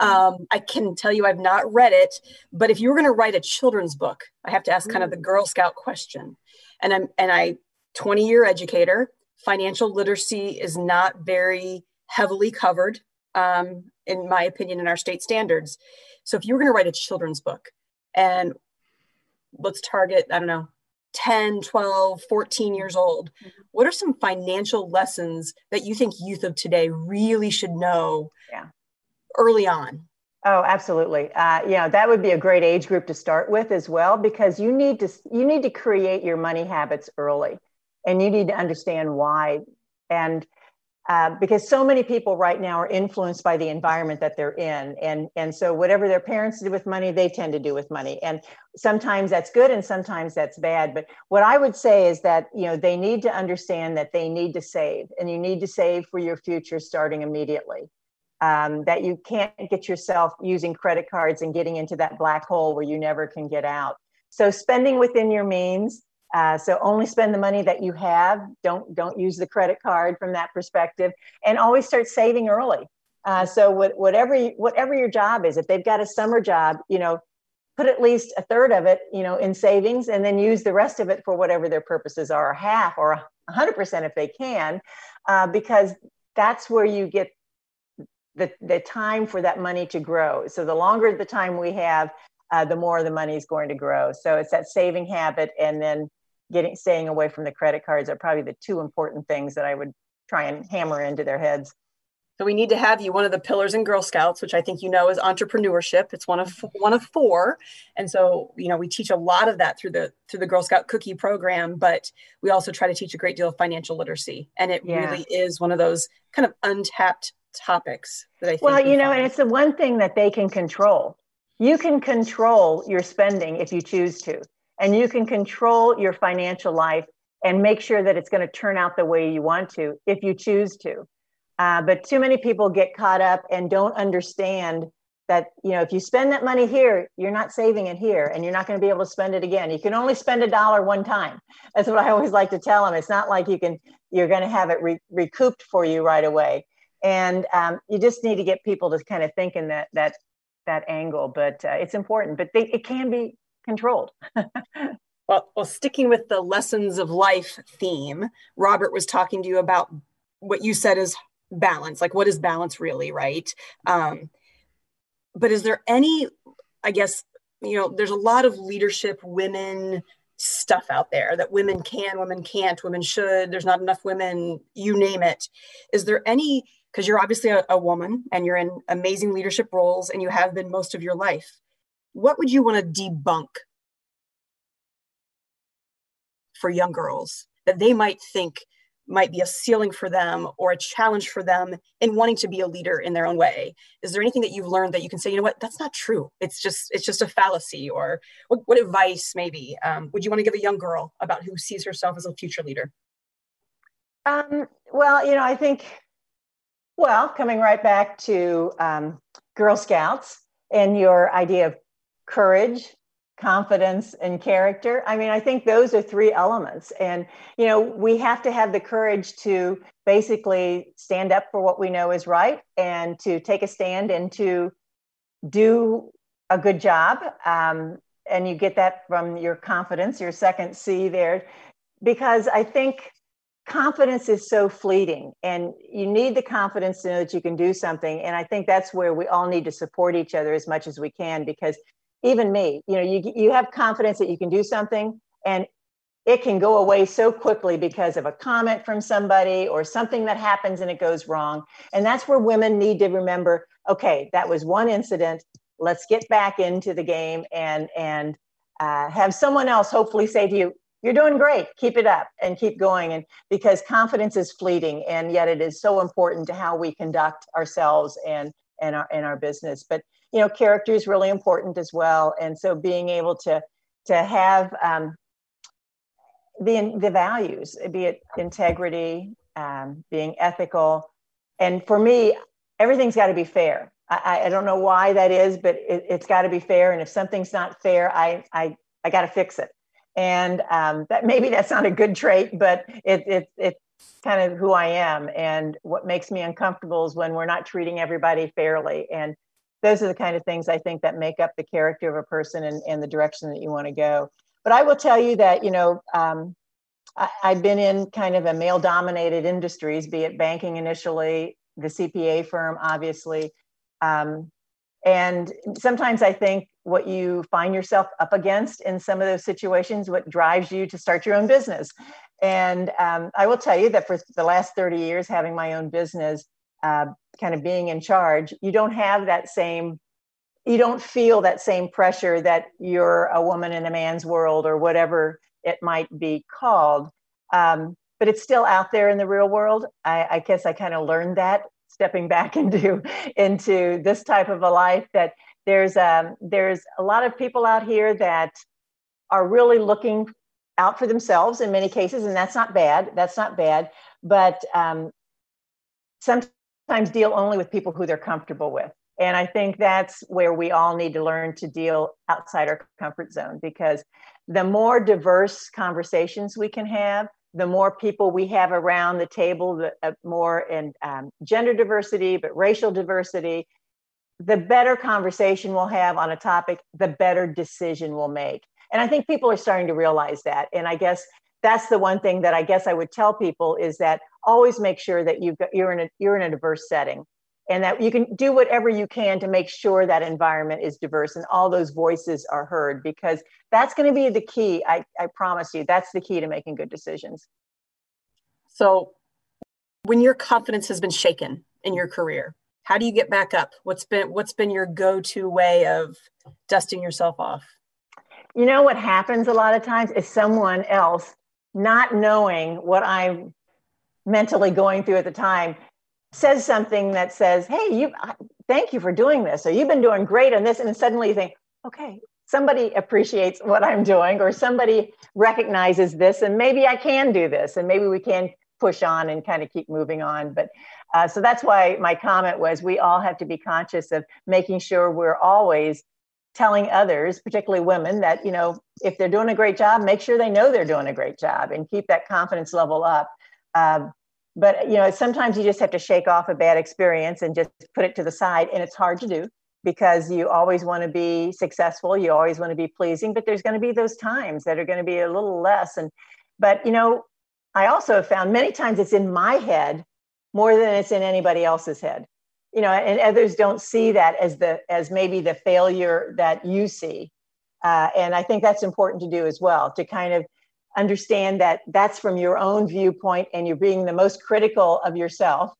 C: Um, I can tell you I've not read it, but if you were going to write a children's book, I have to ask kind of the. Girl Scout question. And I'm and I 20 year educator. Financial literacy is not very heavily covered, um, in my opinion, in our state standards. So if you were going to write a children's book, and let's target, I don't know, 10, 12, 14 years old, mm-hmm. what are some financial lessons that you think youth of today really should know yeah. early on?
B: Oh, absolutely. Uh, yeah, that would be a great age group to start with as well, because you need to you need to create your money habits early, and you need to understand why. And uh, because so many people right now are influenced by the environment that they're in. And and so whatever their parents did with money they tend to do with money. And sometimes that's good and sometimes that's bad. But what i would say is that you know they need to understand that they need to save. And you need to save for your future starting immediately. Um, that you can't get yourself using credit cards and getting into that black hole where you never can get out. So spending within your means uh, so only spend the money that you have. Don't don't use the credit card from that perspective, and always start saving early. Uh, so what, whatever whatever your job is, if they've got a summer job, you know, put at least a third of it, you know, in savings, and then use the rest of it for whatever their purposes are, half or hundred percent if they can, uh, because that's where you get the, the time for that money to grow. So the longer the time we have, uh, the more the money is going to grow. So it's that saving habit, and then getting staying away from the credit cards are probably the two important things that I would try and hammer into their heads.
C: So we need to have you one of the pillars in Girl Scouts, which I think you know is entrepreneurship. It's one of one of four, and so you know we teach a lot of that through the through the Girl Scout cookie program. But we also try to teach a great deal of financial literacy, and it yeah. really is one of those kind of untapped topics that I think.
B: Well, you know, and it's the one thing that they can control. You can control your spending if you choose to and you can control your financial life and make sure that it's going to turn out the way you want to if you choose to. Uh, but too many people get caught up and don't understand that you know if you spend that money here you're not saving it here and you're not going to be able to spend it again. You can only spend a dollar one time. That's what i always like to tell them it's not like you can you're going to have it re- recouped for you right away. And um, you just need to get people to kind of think in that that that angle. But uh, it's important. But they, it can be controlled. *laughs*
C: well, well, sticking with the lessons of life theme, Robert was talking to you about what you said is balance. Like, what is balance really, right? Um, but is there any, I guess, you know, there's a lot of leadership women stuff out there that women can, women can't, women should, there's not enough women, you name it. Is there any, because you're obviously a, a, woman and you're in amazing leadership roles and you have been most of your life, what would you want to debunk for young girls that they might think might be a ceiling for them or a challenge for them in wanting to be a leader in their own way? Is there anything that you've learned that you can say you know what? That's not true. It's just it's just a fallacy or what, what advice maybe um, would you want to give a young girl about who sees herself as a future leader?
B: Um, well you know i think well coming right back to um, girl scouts and your idea of courage confidence and character. I mean i think those are three elements. And you know we have to have the courage to basically stand up for what we know is right and to take a stand and to do a good job. Um, and you get that from your confidence your second c there. Because i think confidence is so fleeting and you need the confidence to know that you can do something. And i think that's where we all need to support each other as much as we can because even me you know you, you have confidence that you can do something and it can go away so quickly because of a comment from somebody or something that happens and it goes wrong. And that's where women need to remember okay that was one incident. Let's get back into the game and and uh, have someone else hopefully say to you you're doing great. Keep it up and keep going. And because confidence is fleeting and yet it is so important to how we conduct ourselves and and our in our business. But you know character is really important as well. And so being able to to have um, the the values be it integrity um, being ethical. And for me everything's got to be fair. I, I don't know why that is but it, has got to be fair. And if something's not fair i i i got to fix it. And um, that maybe that's not a good trait but it, it it's kind of who i am. And what makes me uncomfortable is when we're not treating everybody fairly. And those are the kind of things I think that make up the character of a person and, and the direction that you want to go. But I will tell you that, you know, um, I, I've been in kind of a male dominated industries, be it banking initially, the CPA firm, obviously. Um, and sometimes I think what you find yourself up against in some of those situations, what drives you to start your own business. And um, I will tell you that for the last 30 years, having my own business, uh, kind of being in charge, you don't have that same, you don't feel that same pressure that you're a woman in a man's world or whatever it might be called. Um, but it's still out there in the real world. I, I guess I kind of learned that stepping back *laughs* into into this type of a life that there's um, there's a lot of people out here that are really looking out for themselves in many cases, and that's not bad. That's not bad. But um, sometimes sometimes deal only with people who they're comfortable with. And I think that's where we all need to learn to deal outside our comfort zone because the more diverse conversations we can have, the more people we have around the table, the uh, more in um, gender diversity, but racial diversity, the better conversation we'll have on a topic, the better decision we'll make. And I think people are starting to realize that. And I guess that's the one thing that I guess I would tell people is that always make sure that you've got, you're in a you're in a diverse setting and that you can do whatever you can to make sure that environment is diverse and all those voices are heard because that's going to be the key. I, I promise you that's the key to making good decisions.
C: So when your confidence has been shaken in your career how do you get back up? What's been what's been your go-to way of dusting yourself off?
B: You know what happens a lot of times is someone else not knowing what I'm mentally going through at the time says something that says, Hey, you thank you for doing this, or you've been doing great on this. And suddenly you think, okay, somebody appreciates what I'm doing, or somebody recognizes this, and maybe I can do this, and maybe we can push on and kind of keep moving on. But uh, so that's why my comment was we all have to be conscious of making sure we're always telling others, particularly women, that you know if they're doing a great job, make sure they know they're doing a great job and keep that confidence level up. Um, but you know, sometimes you just have to shake off a bad experience and just put it to the side, and it's hard to do because you always want to be successful, you always want to be pleasing, but there's going to be those times that are going to be a little less. And but you know, I also have found many times it's in my head more than it's in anybody else's head you know and others don't see that as the as maybe the failure that you see. Uh, and I think that's important to do as well to kind of understand that that's from your own viewpoint and you're being the most critical of yourself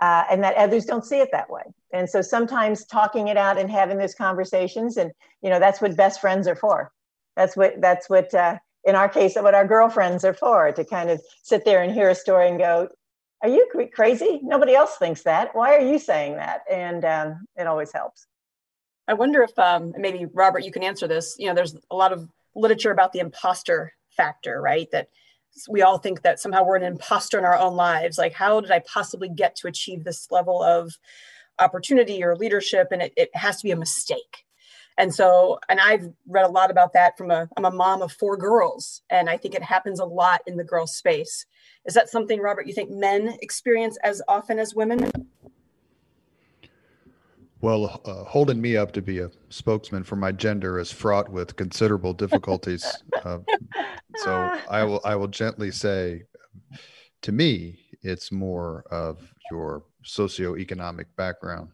B: uh, and that others don't see it that way. And so sometimes talking it out and having those conversations and you know that's what best friends are for. That's what that's what uh, in our case what our girlfriends are for to kind of sit there and hear a story and go are you crazy? Nobody else thinks that. Why are you saying that? And um, it always helps.
C: I wonder if um, maybe robert you can answer this. You know there's a lot of literature about the imposter factor right? That we all think that somehow we're an imposter in our own lives. Like how did i possibly get to achieve this level of opportunity or leadership? And it, it has to be a mistake. And so and i've read a lot about that from a i'm a mom of four girls. And i think it happens a lot in the girl space is that something robert you think men experience as often as women
A: well, uh, holding me up to be a spokesman for my gender is fraught with considerable difficulties. *laughs* uh, so I will I will gently say, to me, it's more of your socioeconomic background.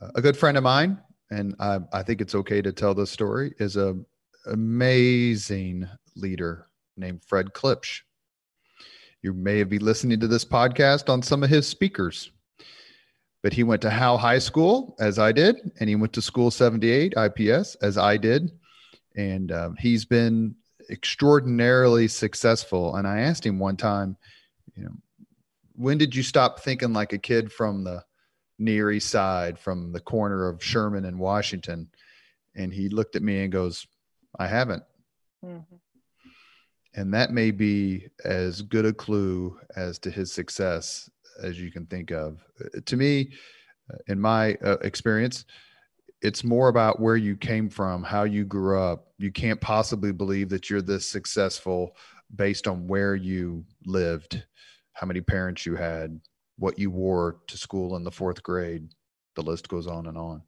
A: Uh, a good friend of mine, and I, I think it's okay to tell this story, is a amazing leader named Fred Klipsch. You may be listening to this podcast on some of his speakers but he went to Howe High School as I did, and he went to School 78 IPS as I did, and um, he's been extraordinarily successful. And I asked him one time, you know, when did you stop thinking like a kid from the Near East Side, from the corner of Sherman and Washington? And he looked at me and goes, I haven't. Mm-hmm. And that may be as good a clue as to his success as you can think of. Uh, to me, uh, in my uh, experience, it's more about where you came from, how you grew up. You can't possibly believe that you're this successful based on where you lived, how many parents you had, what you wore to school in the fourth grade. The list goes on and on.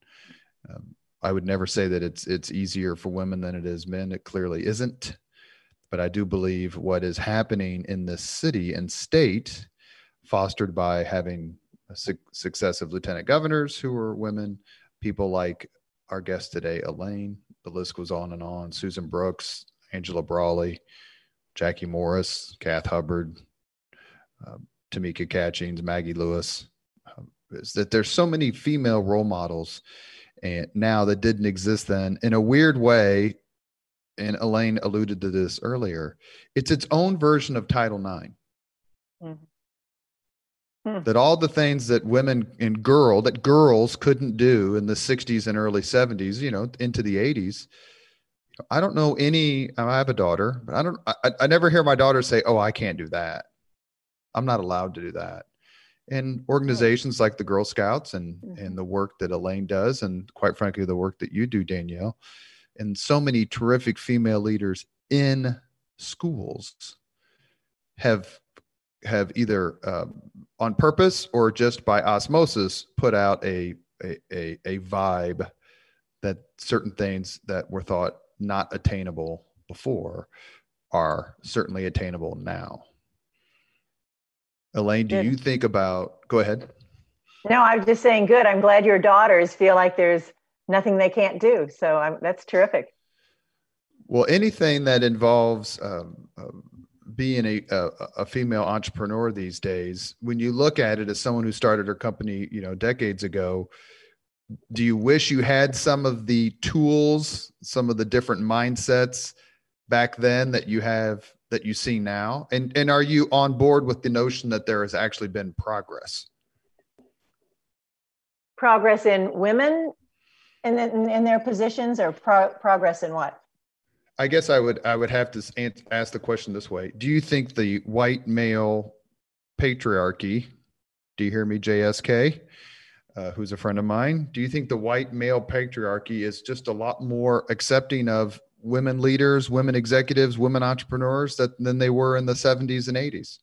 A: Um, I would never say that it's it's easier for women than it is men. It clearly isn't. But I do believe what is happening in this city and state fostered by having su- successive lieutenant governors who were women, people like our guest today, Elaine. The list goes on and on. Susan Brooks, Angela Braly, Jackie Morris, Kath Hubbard, uh, Tamika Catchings, Maggie Lewis. Uh, is that there's so many female role models and now that didn't exist then in a weird way and elaine alluded to this earlier it's its own version of title ix mm-hmm. Hmm. That all the things that women and girl that girls couldn't do in the 60s and early 70s, you know, into the 80s. I don't know any. I have a daughter, but I don't. I, I never hear my daughter say, "Oh, I can't do that. I'm not allowed to do that." And organizations like the Girl Scouts and mm-hmm. and the work that Elaine does, and quite frankly, the work that you do, Danielle, and so many terrific female leaders in schools have have either um, on purpose or just by osmosis put out a, a, a, a vibe that certain things that were thought not attainable before are certainly attainable now. Elaine, do good. you think about, go ahead.
B: No, I'm just saying, good. I'm glad your daughters feel like there's nothing they can't do. So I'm, that's terrific.
A: Well, anything that involves um, um, being a, a, a female entrepreneur these days, when you look at it as someone who started her company, you know, decades ago, do you wish you had some of the tools, some of the different mindsets back then that you have that you see now? And and are you on board with the notion that there has actually been progress?
B: Progress in women in, in, in their positions or pro- progress in what?
A: I guess I would I would have to ask the question this way: Do you think the white male patriarchy? Do you hear me, JSK? Uh, who's a friend of mine? Do you think the white male patriarchy is just a lot more accepting of women leaders, women executives, women entrepreneurs that than they were in the 70s and 80s?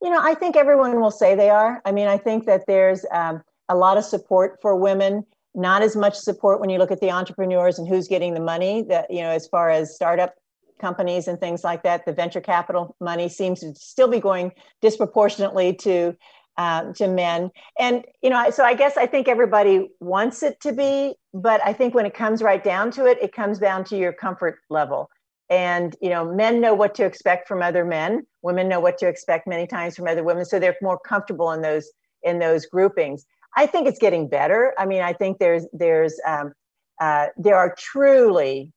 B: You know, I think everyone will say they are. I mean, I think that there's um, a lot of support for women not as much support when you look at the entrepreneurs and who's getting the money that you know as far as startup companies and things like that the venture capital money seems to still be going disproportionately to uh, to men. And, you know, so I guess I think everybody wants it to be, but I think when it comes right down to it, it comes down to your comfort level. And, you know, men know what to expect from other men. Women know what to expect many times from other women. So they're more comfortable in those, in those groupings. I think it's getting better. I mean, I think there's, there's, um, uh, there are truly,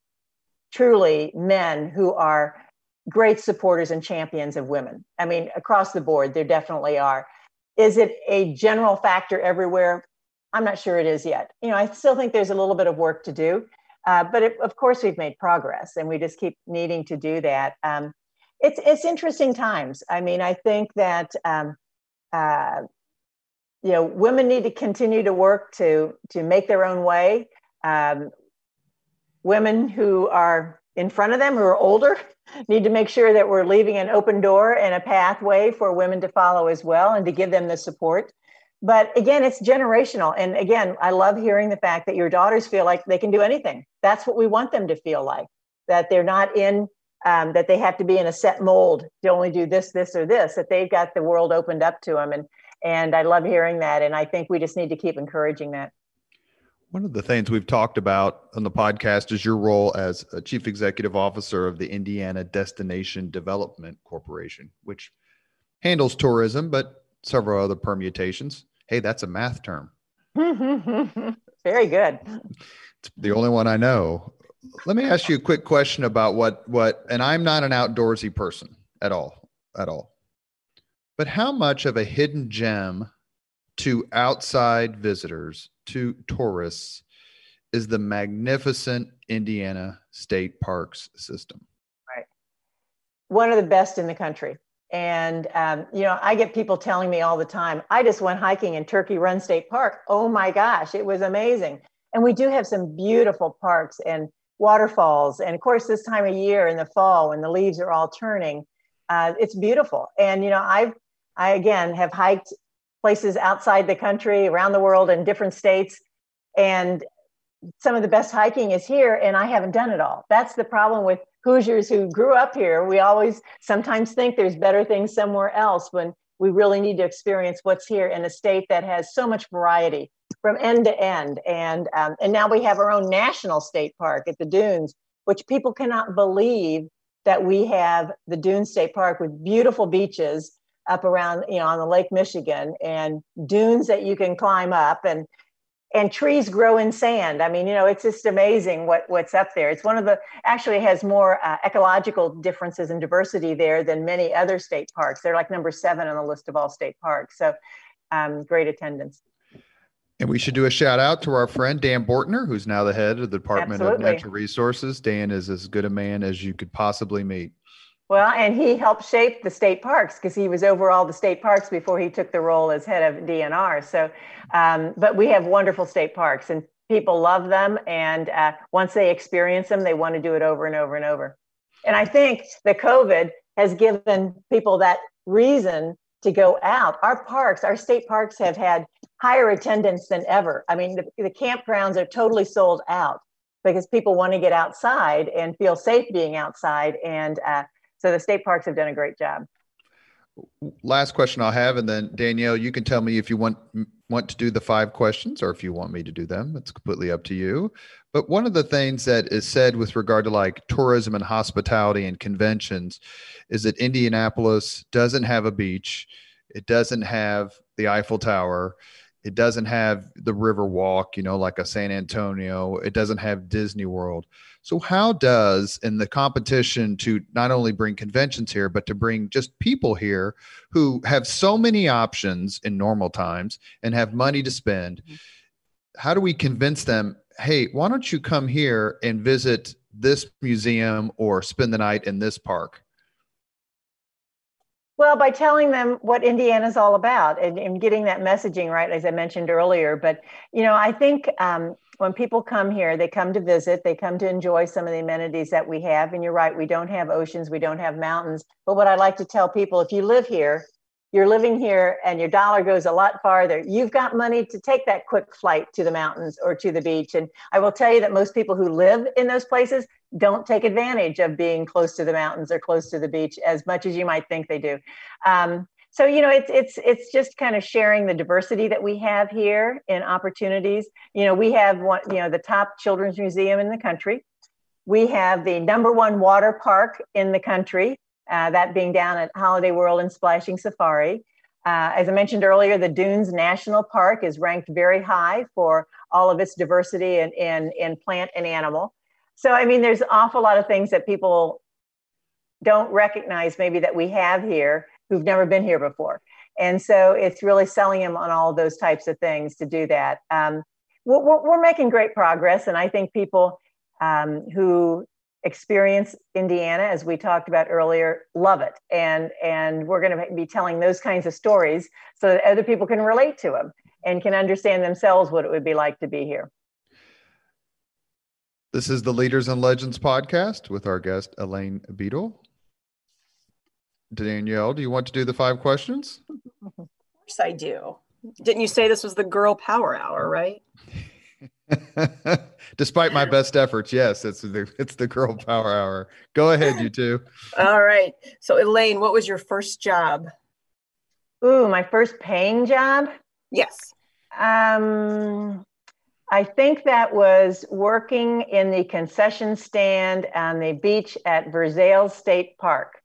B: truly men who are great supporters and champions of women. I mean, across the board, there definitely are. Is it a general factor everywhere? I'm not sure it is yet. You know, I still think there's a little bit of work to do, uh, but it, of course we've made progress, and we just keep needing to do that. Um, it's it's interesting times. I mean, I think that um, uh, you know women need to continue to work to to make their own way. Um, women who are in front of them who are older *laughs* need to make sure that we're leaving an open door and a pathway for women to follow as well and to give them the support. But again it's generational. And again i love hearing the fact that your daughters feel like they can do anything. That's what we want them to feel like that they're not in um, that they have to be in a set mold to only do this this or this that they've got the world opened up to them and and i love hearing that and i think we just need to keep encouraging that
A: one of the things we've talked about on the podcast is your role as a chief executive officer of the Indiana Destination Development Corporation, which handles tourism, but several other permutations. Hey, that's a math term. *laughs*
B: Very good.
A: It's the only one I know. Let me ask you a quick question about what what and I'm not an outdoorsy person at all, at all. But how much of a hidden gem to outside visitors to tourists is the magnificent Indiana State Parks system.
B: Right. One of the best in the country. And, um, you know, I get people telling me all the time, I just went hiking in Turkey Run State Park. Oh my gosh, it was amazing. And we do have some beautiful parks and waterfalls. And of course, this time of year in the fall when the leaves are all turning, uh, it's beautiful. And, you know, I've, I again have hiked places outside the country, around the world, in different states. And some of the best hiking is here, and I haven't done it all. That's the problem with Hoosiers who grew up here. We always sometimes think there's better things somewhere else when we really need to experience what's here in a state that has so much variety from end to end. And, um, and now we have our own national state park at the Dunes, which people cannot believe that we have the Dune State Park with beautiful beaches up around you know on the lake michigan and dunes that you can climb up and and trees grow in sand i mean you know it's just amazing what what's up there it's one of the actually has more uh, ecological differences and diversity there than many other state parks they're like number seven on the list of all state parks so um, great attendance
A: and we should do a shout out to our friend Dan Bortner, who's now the head of the Department Absolutely. of Natural Resources. Dan is as good a man as you could possibly meet.
B: Well, and he helped shape the state parks because he was over all the state parks before he took the role as head of DNR. So, um, but we have wonderful state parks and people love them. And uh, once they experience them, they want to do it over and over and over. And I think the COVID has given people that reason to go out. Our parks, our state parks have had higher attendance than ever. I mean, the, the campgrounds are totally sold out because people want to get outside and feel safe being outside. And uh, so the state parks have done a great job.
A: Last question I'll have, and then Danielle, you can tell me if you want want to do the five questions or if you want me to do them. It's completely up to you. But one of the things that is said with regard to like tourism and hospitality and conventions is that Indianapolis doesn't have a beach. It doesn't have the Eiffel Tower. It doesn't have the river walk, you know, like a San Antonio. It doesn't have Disney World. So, how does, in the competition to not only bring conventions here, but to bring just people here who have so many options in normal times and have money to spend, mm-hmm. how do we convince them, hey, why don't you come here and visit this museum or spend the night in this park?
B: Well, by telling them what Indiana's all about and, and, getting that messaging right, as I mentioned earlier. But, you know, I think um, when people come here, they come to visit, they come to enjoy some of the amenities that we have. And you're right, we don't have oceans, we don't have mountains. But what I like to tell people if you live here, you're living here and your dollar goes a lot farther, you've got money to take that quick flight to the mountains or to the beach. And I will tell you that most people who live in those places don't take advantage of being close to the mountains or close to the beach as much as you might think they do. Um, so you know it's it's it's just kind of sharing the diversity that we have here in opportunities. You know we have one you know the top children's museum in the country. We have the number one water park in the country uh, that being down at holiday world and Splashin' Safari. Uh, as i mentioned earlier the dunes national park is ranked very high for all of its diversity in, in, in plant and animal. So i mean there's an awful lot of things that people don't recognize maybe that we have here who've never been here before. And so it's really selling them on all those types of things to do that. Um, we're, we're, making great progress. And I think people um, who experience Indiana, as we talked about earlier, love it. And, and we're going to be telling those kinds of stories so that other people can relate to them and can understand themselves what it would be like to be here.
A: This is the Leaders and Legends podcast with our guest, Elaine Bedel. Danielle, do you want to do the five questions?
C: Of course I do. Didn't you say this was the girl power hour, right? *laughs*
A: Despite my best efforts, yes, it's the it's the girl power hour. Go ahead, you two. *laughs*
C: All right. So Elaine, what was your first job?
B: Ooh, my first paying job?
C: Yes.
B: Um I think that was working in the concession stand on the beach at Versailles State Park.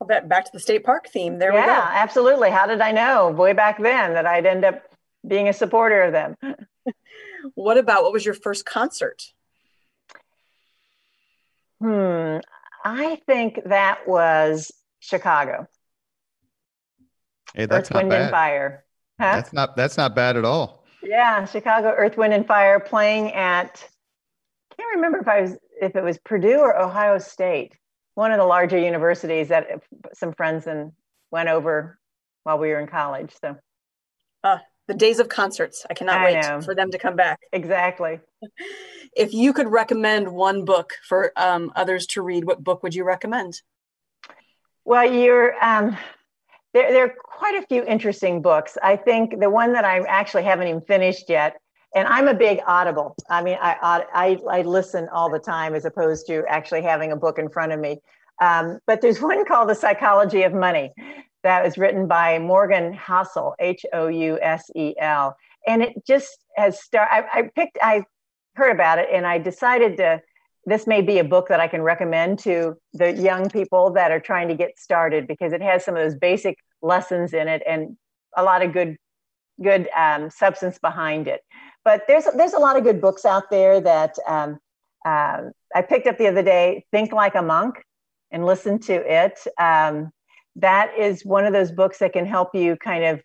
C: Well, back to the state park theme. There yeah, we go.
B: Yeah, absolutely. How did I know way back then that I'd end up being a supporter of them? *laughs*
C: what about what was your first concert?
B: Hmm, I think that was Chicago.
A: Hey, that's
B: Earth, Wind,
A: bad.
B: and Fire.
A: Huh? That's not that's not bad at all.
B: Yeah, Chicago Earth, Wind, and Fire playing at. I can't remember if I was if it was Purdue or Ohio State one of the larger universities that some friends and went over while we were in college. So,
C: uh, the days of concerts. I cannot I wait know. for them to come back.
B: Exactly. *laughs*
C: if you could recommend one book for um, others to read, what book would you recommend?
B: Well, you're um, there. There are quite a few interesting books. I think the one that I actually haven't even finished yet and I'm a big Audible. I mean, I, I, I listen all the time as opposed to actually having a book in front of me. Um, but there's *laughs* one called The Psychology of Money that was written by Morgan Housel, H O U S E L. And it just has started, I, picked, I heard about it and I decided to, this may be a book that I can recommend to the young people that are trying to get started because it has some of those basic lessons in it and a lot of good, good um, substance behind it. But there's there's a lot of good books out there that um, uh, I picked up the other day. Think like a monk, and listen to it. Um, that is one of those books that can help you kind of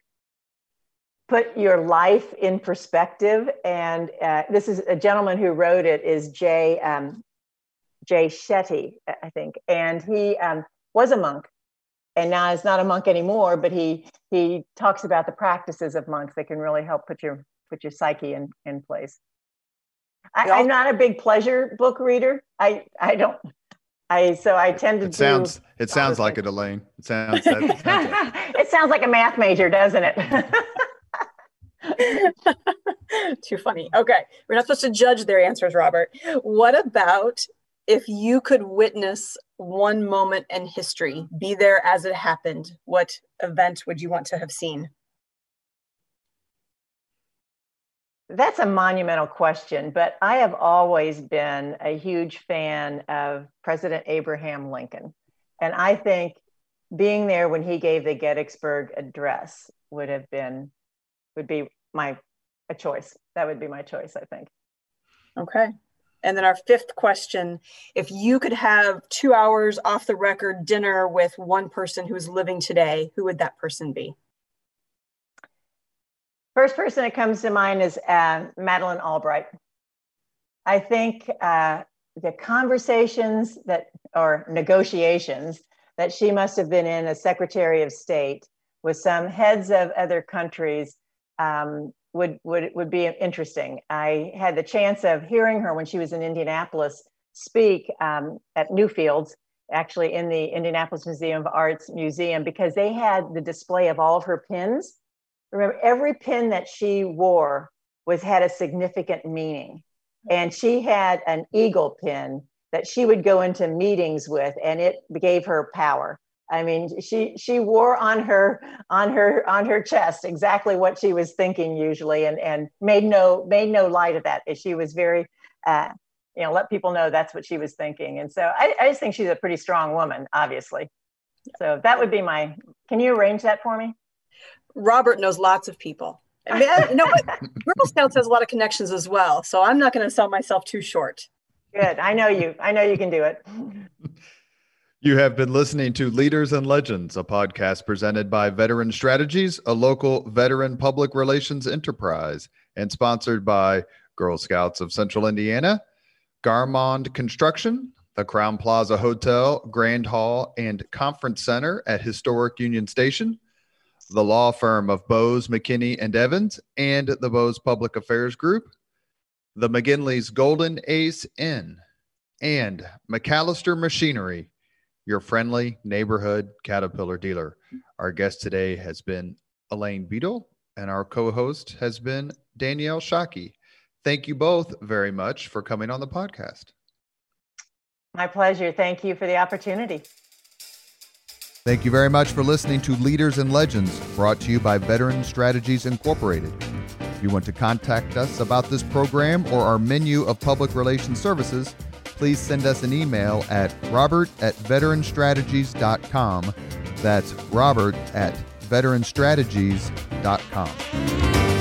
B: put your life in perspective. And uh, this is a gentleman who wrote it is Jay um, Jay Shetty, I think, and he um, was a monk, and now is not a monk anymore. But he he talks about the practices of monks that can really help put your put your psyche in, in place. I, am not a big pleasure book reader. I, I don't, I, so I tend to
A: it sounds, it sounds like it, Elaine. It sounds, that, it sounds
B: like. *laughs* it sounds like a math major, doesn't it? *laughs*
C: Too funny. Okay. We're not supposed to judge their answers, Robert. What about if you could witness one moment in history, be there as it happened, what event would you want to have seen?
B: That's a monumental question, but I have always been a huge fan of President Abraham Lincoln. And I think being there when he gave the Gettysburg address would have been, would be my a choice. That would be my choice, I think.
C: Okay. And then our fifth question if you could have two hours off the record dinner with one person who's living today, who would that person be?
B: First person that comes to mind is uh, Madeleine Albright. I think uh, the conversations that, or negotiations that she must have been in as Secretary of State with some heads of other countries um, would, would, would be interesting. I had the chance of hearing her when she was in Indianapolis speak um, at Newfields, actually in the Indianapolis Museum of Arts Museum, because they had the display of all of her pins remember every pin that she wore was had a significant meaning and she had an eagle pin that she would go into meetings with and it gave her power I mean, she she wore on her on her on her chest exactly what she was thinking usually, and and made no made no light of that. She was very, uh, you know, let people know that's what she was thinking. And so I, I just think she's a pretty strong woman, obviously. So that would be my. Can you arrange that for me?
C: Robert knows lots of people. *laughs* I mean, uh, you know what? Girl Scouts has a lot of connections as well, so I'm not going to sell myself too short.
B: Good. I know you. I know you can do it.
A: You have been listening to Leaders and Legends, a podcast presented by Veteran Strategies, a local veteran public relations enterprise, and sponsored by Girl Scouts of Central Indiana, Garmong Construction, the Crowne Plaza Hotel, Grand Hall, and Conference Center at Historic Union Station, the law firm of Bose, McKinney, and Evans, and the Bose Public Affairs Group, the McGinley's Golden Ace Inn, and MacAllister Machinery your friendly neighborhood Caterpillar dealer. Our guest today has been Elaine Bedel, and our co host has been Danielle Shockey. Thank you both very much for coming on the podcast.
B: My pleasure. Thank you for the opportunity.
A: Thank you very much for listening to Leaders and Legends, brought to you by Veteran Strategies Incorporated. If you want to contact us about this program or our menu of public relations services, please send us an email at robert at veteranstrategies.com. That's robert at veteranstrategies.com.